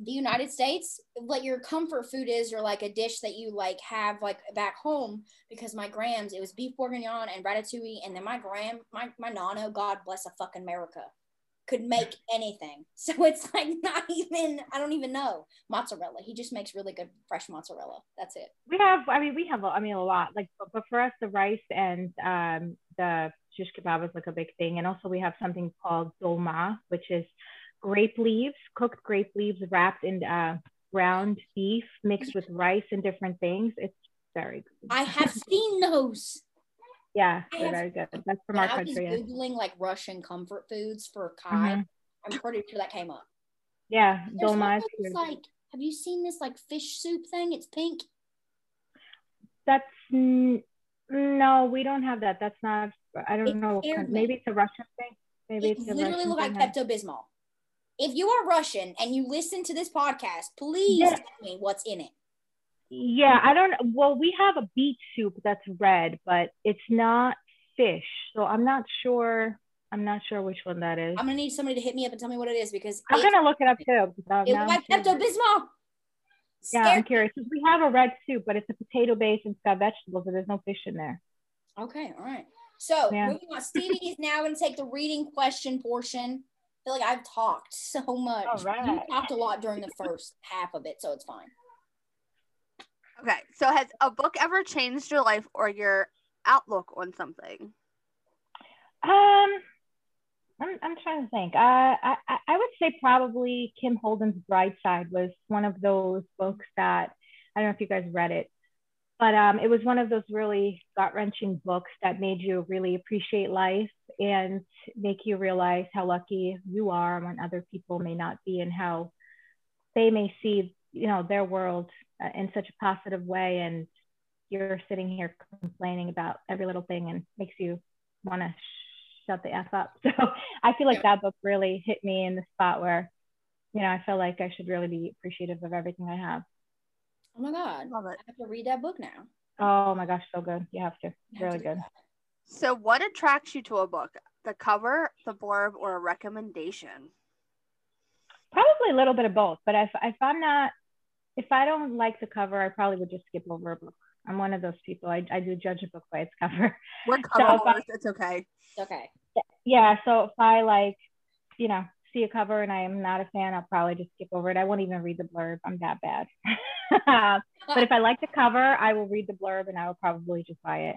the United States, what your comfort food is, or like a dish that you like have like back home. Because my grams, it was beef bourguignon and ratatouille, and then my gram, my my nano, God bless a fucking America, could make anything. So it's like not even, I don't even know mozzarella. He just makes really good fresh mozzarella. That's it. we have i mean we have a- i mean a lot like but, but for us the rice and um the shish kebab is like a big thing and also we have something called dolma which is grape leaves cooked grape leaves wrapped in uh ground beef mixed with rice and different things it's very good I have seen those. yeah they're very good that's from our I was country yeah. googling like Russian comfort foods for Kai, Mhm. I'm pretty sure that came up. yeah dolma like, have you seen this like fish soup thing? It's pink. that's mm, no we don't have that that's not i don't know maybe it's a russian thing maybe It it's literally look like. Pepto Bismol. If you are Russian and you listen to this podcast, please Yeah. tell me what's in it. Yeah, I don't. Well, we have a beet soup that's red, but it's not fish, so I'm not sure. I'm not sure which one that is. I'm gonna need somebody to hit me up and tell me what it is because I'm gonna look it up too. it I'm like Pepto. Bismol. Yeah, I'm curious. We have a red soup, but it's a potato base and it's got vegetables, and there's no fish in there. Okay, all right. So Yeah. moving on, Stevie is now gonna take the reading question portion. I feel like I've talked so much. All You talked a lot during the first half of it, so it's fine. Okay, so has a book ever changed your life or your outlook on something? Um, I'm, I'm trying to think. Uh, I, I I would say probably Kim Holden's Bright Side was one of those books that I don't know if you guys read it, but um, it was one of those really gut wrenching books that made you really appreciate life and make you realize how lucky you are when other people may not be and how they may see you know their world uh, in such a positive way and you're sitting here complaining about every little thing and makes you want to shut the f up. So I feel like that book really hit me in the spot where, you know, I feel like I should really be appreciative of everything I have. Oh my god, Love it. I have to read that book now. Oh my gosh, so good. You have to. I have Really to good. that. So, what attracts you to a book? The cover, the blurb, or a recommendation? Probably a little bit of both, but if if I'm not, if I don't like the cover, I probably would just skip over a book. I'm one of those people. I, I do judge a book by its cover. We're if cover I- It's okay. Okay. yeah. So if I like, you know, see a cover and I am not a fan, I'll probably just skip over it. I won't even read the blurb. I'm that bad. but if I like the cover, I will read the blurb and I will probably just buy it.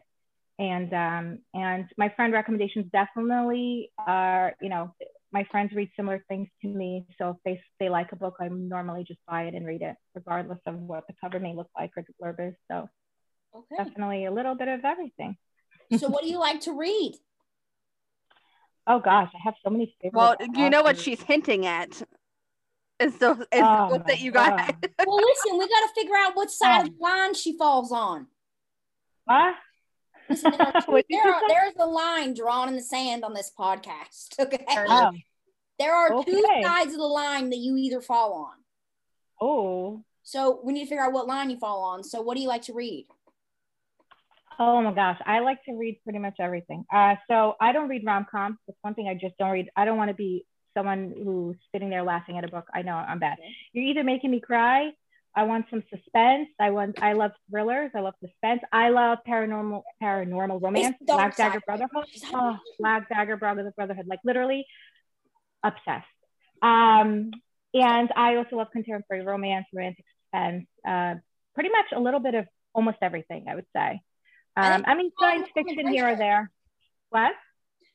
and um, and my friend recommendations definitely are you know my friends read similar things to me so if they they like a book i normally just buy it and read it regardless of what the cover may look like or the blurb is so Okay. definitely a little bit of everything so what do you like to read? Oh gosh i have so many favorite Well, you know what she's hinting at. Is the is Oh the book my that you got? Well, listen, we got to figure out what side Um, of the line she falls on. Huh? Listen, there, are two- What there are, there's a line drawn in the sand on this podcast. Okay. oh There are two sides of the line that you either fall on. oh So we need to figure out what line you fall on. So what do you like to read? Oh my gosh, I like to read pretty much everything. Uh, so I don't read rom coms. That's one thing I just don't read. I don't want to be someone who's sitting there laughing at a book. I know I'm bad. You're either making me cry. I want some suspense. I want. I love thrillers. I love suspense. I love paranormal paranormal romance. Black Dagger. Brotherhood. Oh, Black Dagger Brotherhood. Like literally obsessed. Um, and I also love contemporary romance, romantic suspense. Uh, pretty much a little bit of almost everything. I would say. I Um, think I mean, science fiction here or there. What?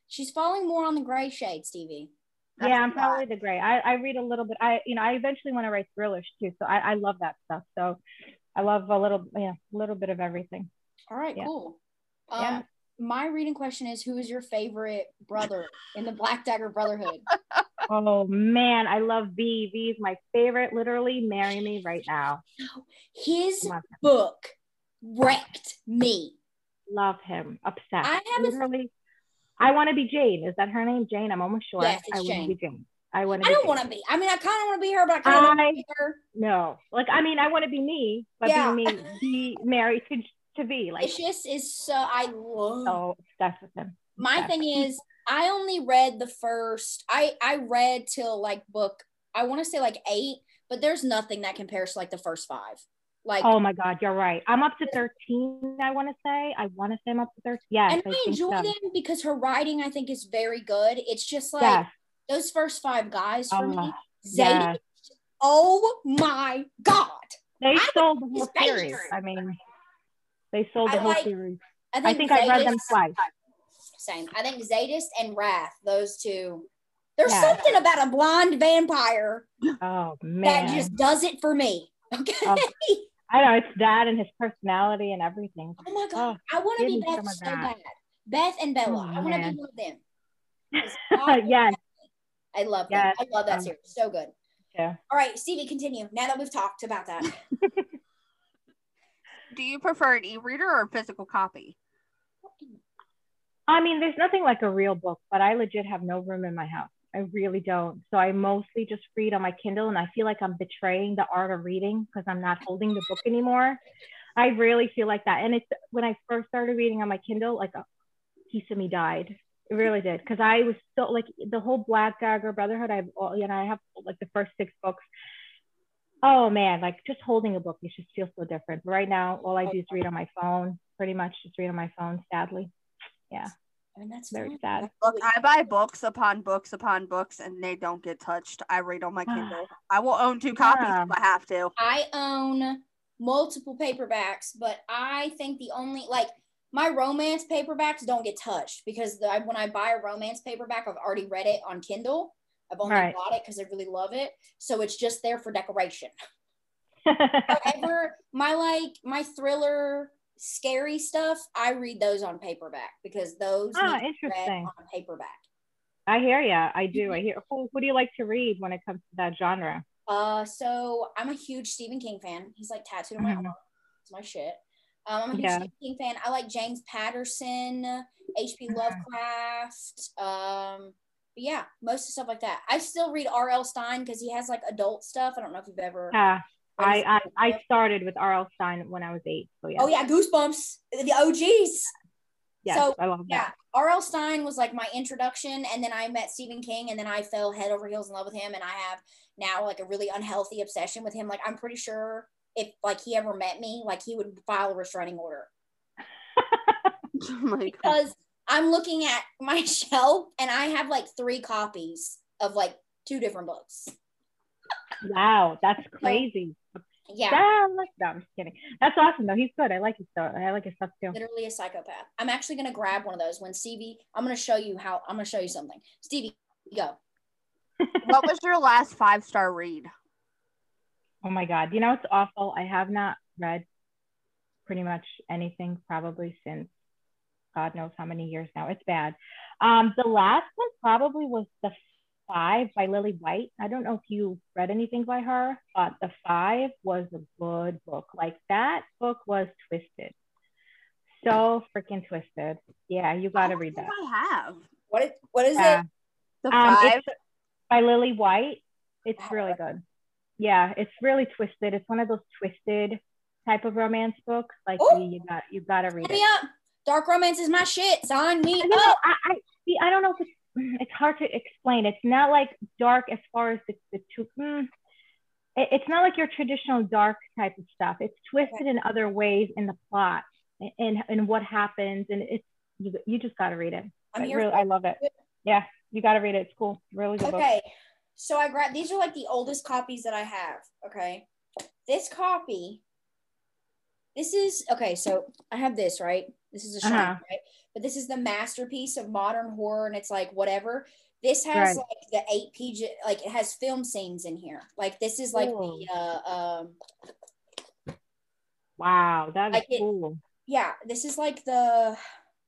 She's falling more on the gray shade, Stevie. That's yeah, I'm probably the gray. I, I read a little bit. I you know I eventually want to write thrillers too. So I, I love that stuff. So I love a little yeah a little bit of everything. All right, Yeah. cool. Um, Yeah. My reading question is Who is your favorite brother in the Black Dagger Brotherhood? Oh man, I love V. V is my favorite. Literally, marry me right now. His book wrecked me. Love him. Obsessed. I have a- literally. I want to be Jane. Is that her name? Jane. I'm almost sure. Yes, it's I want to be Jane. I want. I don't want to be. I mean, I kind of want to be her, but I kind of want to be her. No, like I mean, I want to be me, but Yeah. be me, be married to to be like It's just is so. I love. so obsessed with him. My obsessed. thing is, I only read the first. I I read till like book. I want to say like eight, but there's nothing that compares to like the first five. Like, Oh my God, you're right. I'm up to 13. I want to say. I want to say I'm up to 13. Yes, and I I enjoy so. them because her writing, I think, is very good. It's just like Yes. those first five guys for me. Oh, Zadie, yes. oh my god! They I sold the whole series. favorite. I mean, they sold the I whole like- series. I I think, think I read them twice. Same. I think Zsadist and Wrath, those two. There's Yeah. something about a blonde vampire Oh that just does it for me. Okay. Oh, I know it's that and his personality and everything. Oh my god, Oh, I want to be Beth so that. bad. Beth and Bella, Oh, I want to be one of them. 'Cause I- yes, I love that. I love that um, series. So good. yeah. All right, Stevie, continue. Now that we've talked about that, Do you prefer an e-reader or a physical copy? I mean, there's nothing like a real book, but I legit have no room in my house. I really don't. So I mostly just read on my Kindle, and I feel like I'm betraying the art of reading because I'm not holding the book anymore. I really feel like that. And it's when I first started reading on my Kindle, like a piece of me died. It really did because I was so like the whole Black Dagger Brotherhood. I've all you know I have like the first six books. Oh man, like just holding a book, it just feels so different. But right now, all I do is read on my phone. Pretty much just read on my phone. Sadly, yeah. I mean that's Very sad. Look, I buy books upon books upon books, and they don't get touched. I read on my ah. Kindle. I will own two ah. copies Yeah. if I have to. I own multiple paperbacks, but I think the only like my romance paperbacks don't get touched because the, when I buy a romance paperback, I've already read it on Kindle. I've only Right. bought it because I really love it, so it's just there for decoration. However, my like my thriller, scary stuff, I read those on paperback because those Ah, need to read interesting. on paperback. I hear ya. I do. I hear. Who, who do you like to read when it comes to that genre? Uh, so I'm a huge Stephen King fan. He's like tattooed on my Mhm. arm. It's my shit. Um, I'm a huge Yeah. Stephen King fan. I like James Patterson, H.P. Mhm. Lovecraft. Um, yeah, most of stuff like that. I still read R.L. Stine because he has like adult stuff. I don't know if you've ever. Yeah. I, I um, I started with R.L. Stine when I was eight. So yeah. Oh yeah, Goosebumps, the OGs. Yes, so, I love Yeah, that. R.L. Stine was like my introduction, and then I met Stephen King, and then I fell head over heels in love with him, and I have now like a really unhealthy obsession with him. Like I'm pretty sure if like he ever met me, like he would file a restraining order Oh my God. because I'm looking at my shelf and I have like three copies of like two different books. Wow, that's crazy. Yeah, Ah, look, no, I'm just kidding. That's awesome though. He's good. I like his stuff. I like his stuff too. literally a psychopath. I'm actually gonna grab one of those when Stevie. I'm gonna show you how. I'm gonna show you something. Stevie, go. what was your last five star read? Oh my god. You know it's awful. I have not read pretty much anything probably since God knows how many years now. It's bad. Um, the last one probably was the five by Lily White. I don't know if you read anything by her, but the five was a good book. Like that book was twisted. So freaking twisted. Yeah, you gotta read that. I have What? Is, what is Yeah. it? the Um, five. by Lily White. It's Oh, really good. Yeah, it's really twisted. It's one of those twisted type of romance books. Like Ooh. you got you gotta read Sign it. me up. Dark romance is my shit. Sign me You know, up. I, I see. I don't know if it's it's hard to explain. It's not like dark as far as the, the two. Mm, it, it's not like your traditional dark type of stuff. It's twisted in other ways in the plot and and what happens. And it's you, you just gotta read it. I'm here. really, I love it. Yeah, you gotta read it. It's cool. Really good book. Okay, so I grabbed these are like the oldest copies that I have. Okay, this copy. This is okay. So I have this right. This is a shine, Uh-huh. right? But this is the masterpiece of modern horror, and it's like whatever. This has Right. like the eight PG, like it has film scenes in here. Like this is like Cool. the uh um Wow, that is Like it- cool. yeah, this is like the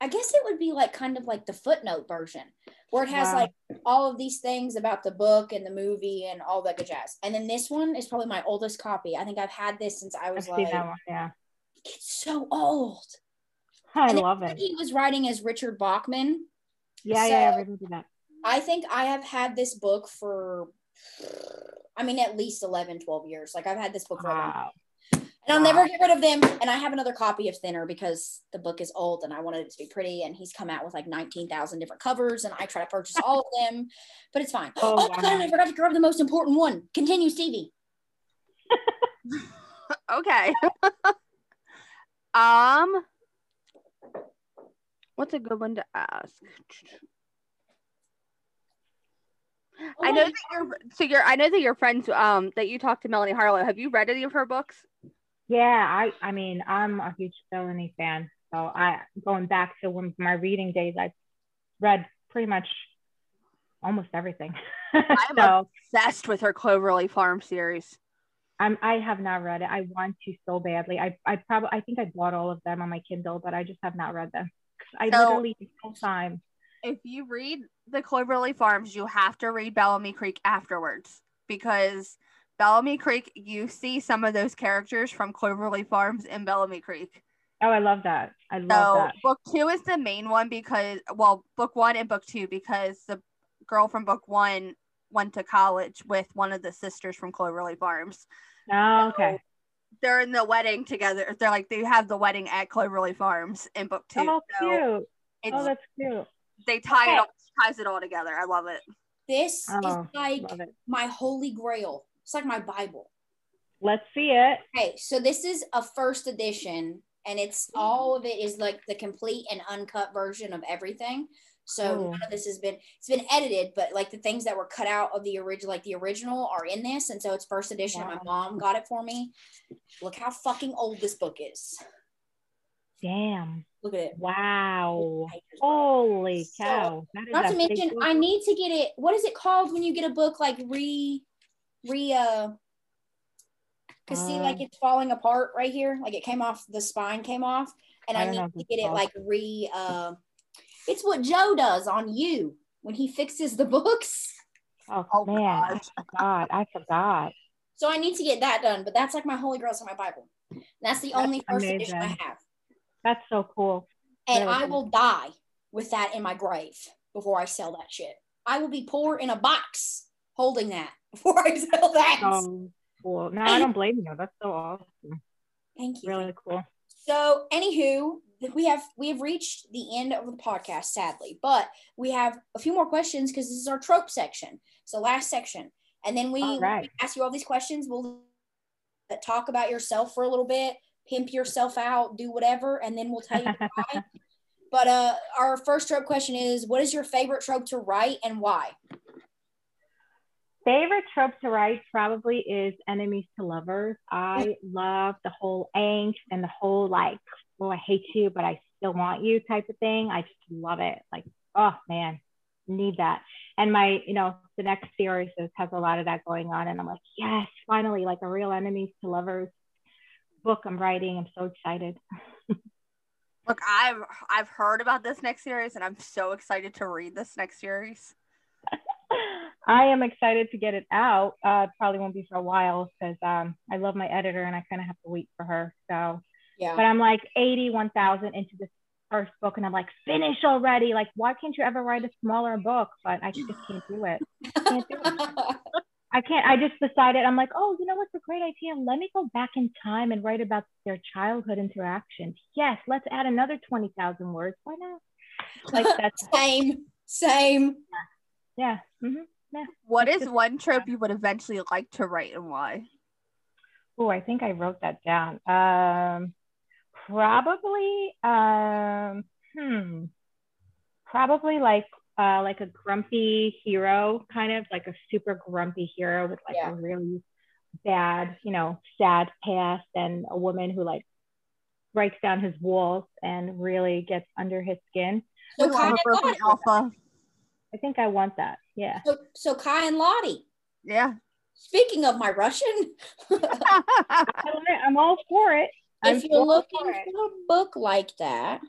I guess it would be like kind of like the footnote version where it has Wow. like all of these things about the book and the movie and all that good jazz. And then this one is probably my oldest copy. I think I've had this since I I've was seen like. Yeah, it's so old. I And love it. He was writing as Richard Bachman. Yeah, yeah, I so- remember that. I think I have had this book for I mean at least 11 12 years. Like I've had this book for a long Wow. And I'll Wow. never get rid of them. And I have another copy of Thinner because the book is old and I wanted it to be pretty. And he's come out with like 19,000 different covers and I try to purchase all of them, but it's fine. Oh, Oh, my God, wow. I forgot to grab the most important one. Continue, Stevie. okay. um, what's a good one to ask? Oh I know that you're so you're. I know that your friends. Um, that you talked to Melanie Harlow. Have you read any of her books? Yeah, I I mean, I'm a huge Melanie fan. So I going back to when my reading days, I read pretty much almost everything. I'm so Obsessed with her Cloverleigh Farm series. I'm I have not read it. I want to so badly. I I probably I think I bought all of them on my Kindle, but I just have not read them. I So- literally no time. If you read the Cloverleigh Farms, you have to read Bellamy Creek afterwards because Bellamy Creek, you see some of those characters from Cloverleigh Farms in Bellamy Creek. Oh, I love that. I love So that. book two is the main one because well, book one and book two because the girl from book one went to college with one of the sisters from Cloverleigh Farms. Oh, okay. They're in the wedding together. They're like they have the wedding at Cloverleigh Farms in book two. Oh, So cute. it's Oh, that's cute. they tie Okay. it all ties it all together. I love it. This Oh, is like my holy grail. It's like my Bible. Let's see it. Okay, so this is a first edition, and it's mm-hmm. all of it is like the complete and uncut version of everything. So Ooh. none of this has been it's been edited, but like the things that were cut out of the original, like the original, are in this, and so it's first edition. and My mom got it for me. Look how fucking old this book is. Damn. Look at it. Wow. Holy So, cow. Not to mention, book. I need to get it. What is it called when you get a book like re, re uh? Cause see, like Uh, it's falling apart right here. Like it came off, the spine came off, and I I, need to get it called. like re. Uh, it's what Joe does on you when he fixes the books. Oh, Oh, man. I forgot. I forgot. So I need to get that done. But that's like my holy grail. It's in my Bible. And that's the That's only first edition I have, That's so cool. and Really I cool. will die with that in my grave before I sell that shit. I will be poor in a box holding that before I sell that. So cool. No, I don't blame you. That's so awesome. Thank you. Really cool. So, anywho, th- we have we have reached the end of the podcast, sadly, but we have a few more questions because this is our trope section. So, last section, and then we right. ask you all these questions. We'll talk about yourself for a little bit, pimp yourself out, do whatever, and then we'll tell you why. But uh, our first trope question is: What is your favorite trope to write and why? favorite trope to write probably is enemies to lovers. I love the whole angst and the whole like, oh, I hate you, but I still want you type of thing. I just love it. Like, oh man, need that. And my, you know, the next series has a lot of that going on. And I'm like, yes, finally, like a real enemies to lovers book I'm writing. I'm so excited. Look, I've I've heard about this next series and I'm so excited to read this next series. I am excited to get it out. Uh, probably won't be for a while because um, I love my editor and I kind of have to wait for her. So, Yeah. but I'm like 81,000 into this first book and I'm like, finish already. Like, why can't you ever write a smaller book? But I just can't do it. can't do it. I can't. I just decided, I'm like, oh, you know what's a great idea? Let me go back in time and write about their childhood interactions. Yes, let's add another 20,000 words. Why not? Like, that's, same, same. yeah. hmm What It's is just- one trope you would eventually like to write and why? Oh, I think I wrote that down. Um, probably, um, hmm, probably like uh, like a grumpy hero, kind of like a super grumpy hero with like Yeah. a really bad, you know, sad past, and a woman who like breaks down his walls and really gets under his skin. So With Kai, and Lottie, alpha. I think I want that. Yeah. so, so Kai and Lottie. Yeah. Speaking of my Russian, I'm all for it. I'm if you're looking for for a book like that,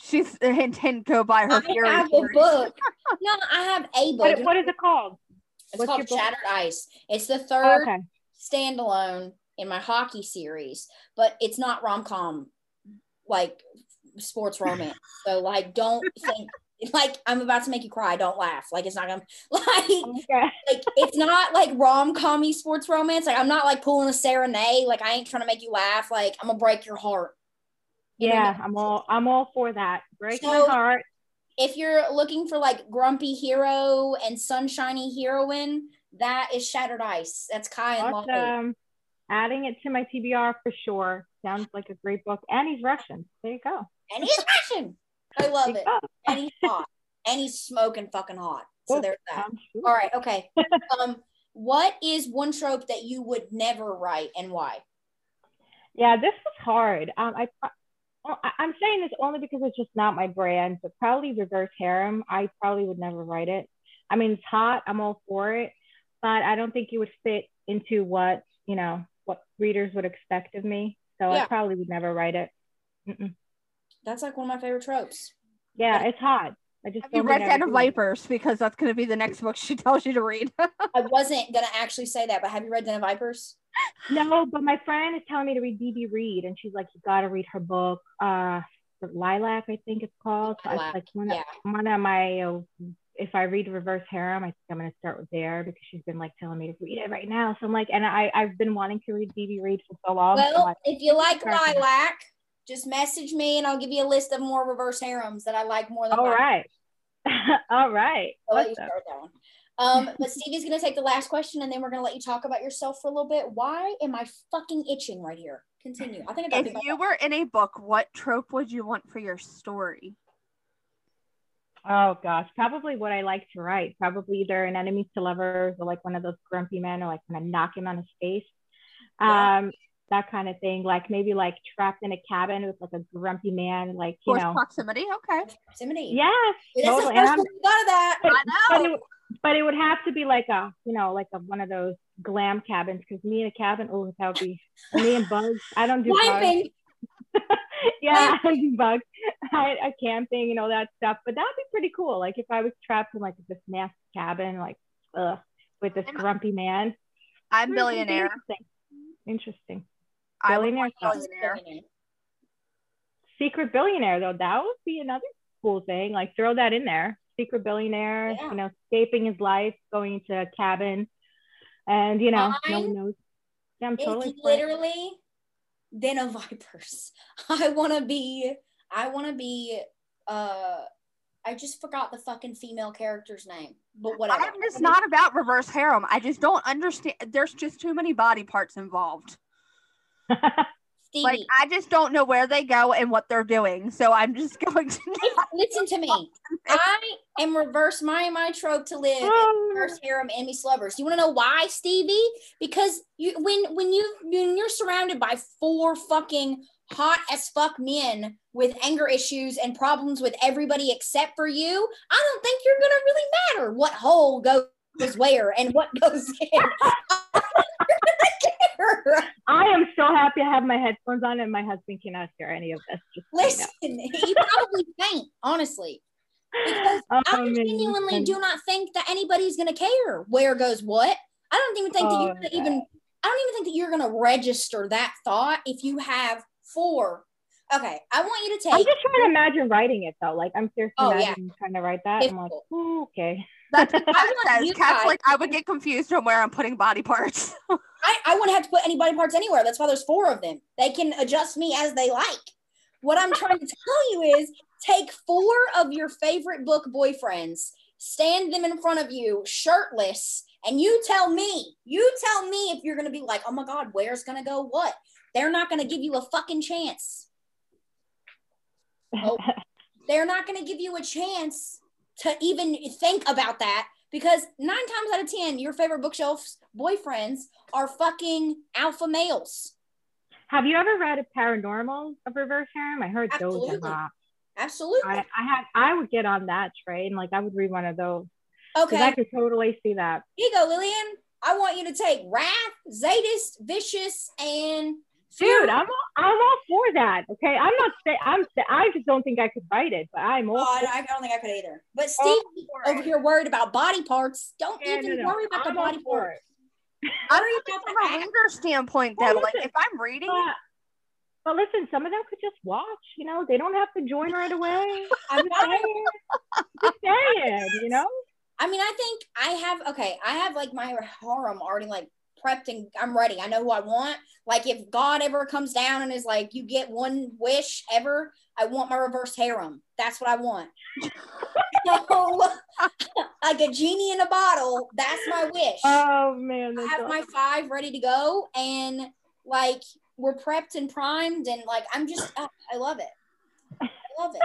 She's hint hint go by her I Fury have a book. No, I have a book. What, what is it called? it's what's called your? Shattered Ice. It's the Oh, third okay. standalone in my hockey series, but it's not rom com like sports romance. So like, don't think like I'm about to make you cry. Don't laugh. Like it's not gonna like Okay. like it's not like rom commy sports romance. Like I'm not like pulling a serenade. Like I ain't trying to make you laugh. Like I'm gonna break your heart. You Yeah, I'm all I'm all for that. Break So- my heart. if you're looking for like grumpy hero and sunshiny heroine, that is Shattered Ice. That's Kai and Lottie. Adding it to my TBR for sure. Sounds like a great book. And he's Russian. There you go. And he's Russian. I love it. And he's hot. And he's smoking fucking hot. So there's that. Sure. All right, okay. um, what is one trope that you would never write and why? Yeah, this was hard. Um, I, I I'm saying this only because it's just not my brand, but probably reverse harem. I probably would never write it. I mean, it's hot. I'm all for it, but I don't think it would fit into what you know what readers would expect of me. So Yeah. I probably would never write it. Mm-mm. That's like one of my favorite tropes. Yeah, it's hot. I just Have you read think Den of. Vipers? Because that's going to be the next book she tells you to read. I wasn't gonna actually say that, but have you read Den of Vipers? No, but my friend is telling me to read BB Reed, and she's like, "You got to read her book, uh, Lilac, I think it's called." So Lilac, it's like one, yeah. of, one of my. Uh, if I read Reverse Harem, I think I'm gonna start with there because she's been like telling me to read it right now. So I'm like, and I I've been wanting to read BB Reed for so long. Well, like, if you like Perfect. Lilac, just message me and I'll give you a list of more reverse harems that I like more than all Lilac. right, all right. I'll let you start that one. Um, but Stevie's gonna take the last question, and then we're gonna let you talk about yourself for a little bit. Why am I fucking itching right here? Continue. I think I if people. you were in a book, what trope would you want for your story? Oh gosh, probably what I like to write. Probably either an enemies to lovers or like one of those grumpy men or like kind of knock him on his face. Yeah. Um, that kind of thing. Like maybe like trapped in a cabin with like a grumpy man, like you Close know. proximity. Okay. proximity. Yes, That's totally. the And first I'm- we thought of that. but, I but it, but it would have to be like a you know like a one of those glam cabins because me in a cabin oh that would be me and bugs I don't do bugs yeah I do bugs I, I camping and all that stuff but that'd be pretty cool like if I was trapped in like this nasty cabin like ugh, with this grumpy man I'm billionaire. interesting interesting I would Billionaire want stuff. billionaire. secret billionaire though that would be another cool thing like throw that in there secret billionaire Yeah. you know escaping his life going to a cabin and you know no one knows yeah, i'm totally It's literally Den of Vipers. I want to be. I want to be. Uh, I just forgot the fucking female character's name, but whatever. I'm just not about reverse harem. I just don't understand. There's just too many body parts involved. Stevie. Like I just don't know where they go and what they're doing. So I'm just going to. listen to me. I am reverse my my trope to live reverse harem enemy slubbers. You want to know why, Stevie? Because you when when you when you're surrounded by four fucking hot as fuck men with anger issues and problems with everybody except for you, I don't think you're gonna really matter what hole goes where and what goes in. I am so happy I have my headphones on and my husband cannot hear any of this. Just so you know. Listen, he probably faint, honestly. Because oh, I Oh, man, genuinely listen. do not think that anybody's gonna care where goes what. I don't even think that Oh, you're gonna even I don't even think that you're gonna register that thought if you have four. Okay, I want you to take. I'm just trying to imagine writing it though. Like I'm seriously Oh, yeah. trying to write that. I'm like, okay. That's what I Kat want says. you Kat's guys- like, I would get confused from where I'm putting body parts. I, I wouldn't have to put any body parts anywhere. That's why there's four of them. They can adjust me as they like. What I'm trying to tell you is take four of your favorite book boyfriends, stand them in front of you shirtless, and you tell me, you tell me if you're going to be like, oh my God, where's going to go what? They're not going to give you a fucking chance. Oh. They're not going to give you a chance to even think about that because nine times out of 10, your favorite bookshelf's boyfriends are fucking alpha males. have you ever read a paranormal of reverse harem? I heard those a Absolutely. lot. Absolutely. I, I had I would get on that train. Like I would read one of those. Okay. I could totally see that. Here you go, Lillian. I want you to take Wrath, Zsadist, Vicious, and Dude, I'm all, I'm all for that. Okay, I'm not saying I'm. I just don't think I could write it, but I'm all. Oh, I, for I don't think I could either. But all Steve for over here worried about body parts. Don't Yeah, even no, no. worry about I'm the body parts. I'm Worry thinking about from a act. reader standpoint, Well, though. Like, if I'm reading it, But, but listen, some of them could just watch. You know, they don't have to join right away. I'm Just not saying. Just saying. You know. I mean, I think I have okay. I have like my harem already like prepped and I'm ready. I know who I want. Like if God ever comes down and is like, you get one wish ever, I want my reverse harem. That's what I want. so, like a genie in a bottle. That's my wish. Oh man, I have my five ready to go, and like we're prepped and primed, and like I'm just, I love it. I love it.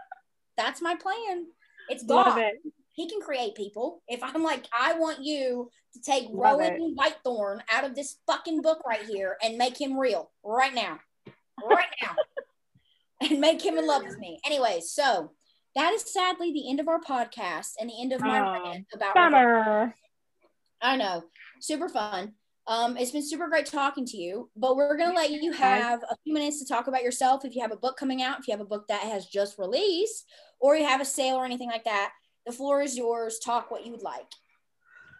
That's my plan. It's God love it. He can create people. If I'm like, I want you to take Love Rowan Whitethorn out of this fucking book right here and make him real right now, right now, and make him in love with me. Anyway, so that is sadly the end of our podcast and the end of my Oh, rant about Summer. I know, super fun. Um, it's been super great talking to you, but we're gonna let you have a few minutes to talk about yourself. If you have a book coming out, if you have a book that has just released, or you have a sale or anything like that, the floor is yours. Talk what you would like.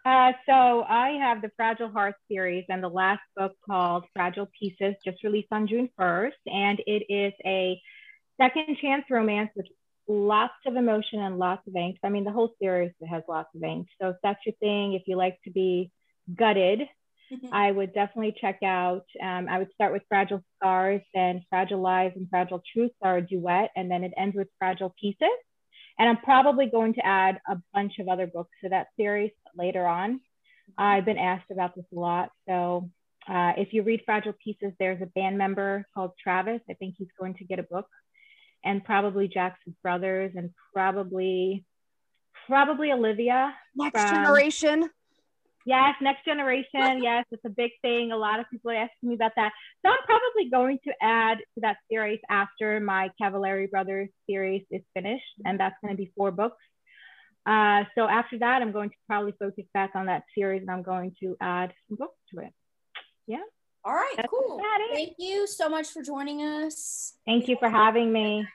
Uh, so I have the Fragile Heart series and the last book called Fragile Pieces, just released on June 1st. And it is a second chance romance with lots of emotion and lots of angst. I mean, the whole series has lots of angst. So if that's your thing, if you like to be gutted, I would definitely check out. Um, I would start with Fragile Scars, then Fragile Lives and Fragile Truths are a duet, and then it ends with Fragile Pieces. And I'm probably going to add a bunch of other books to that series later on. I've been asked about this a lot. So uh, if you read Fragile Pieces, there's a band member called Travis. I think he's going to get a book, and probably Jackson's brothers, and probably probably Olivia. next From- generation. Yes, next generation. Yes, it's a big thing. A lot of people are asking me about that. So I'm probably going to add to that series after my Cavallari Brothers series is finished, and that's going to be four books. Uh, so after that, I'm going to probably focus back on that series, and I'm going to add some books to it. Yeah. All right, That's cool. Thank you so much for joining us. Thank you for having me.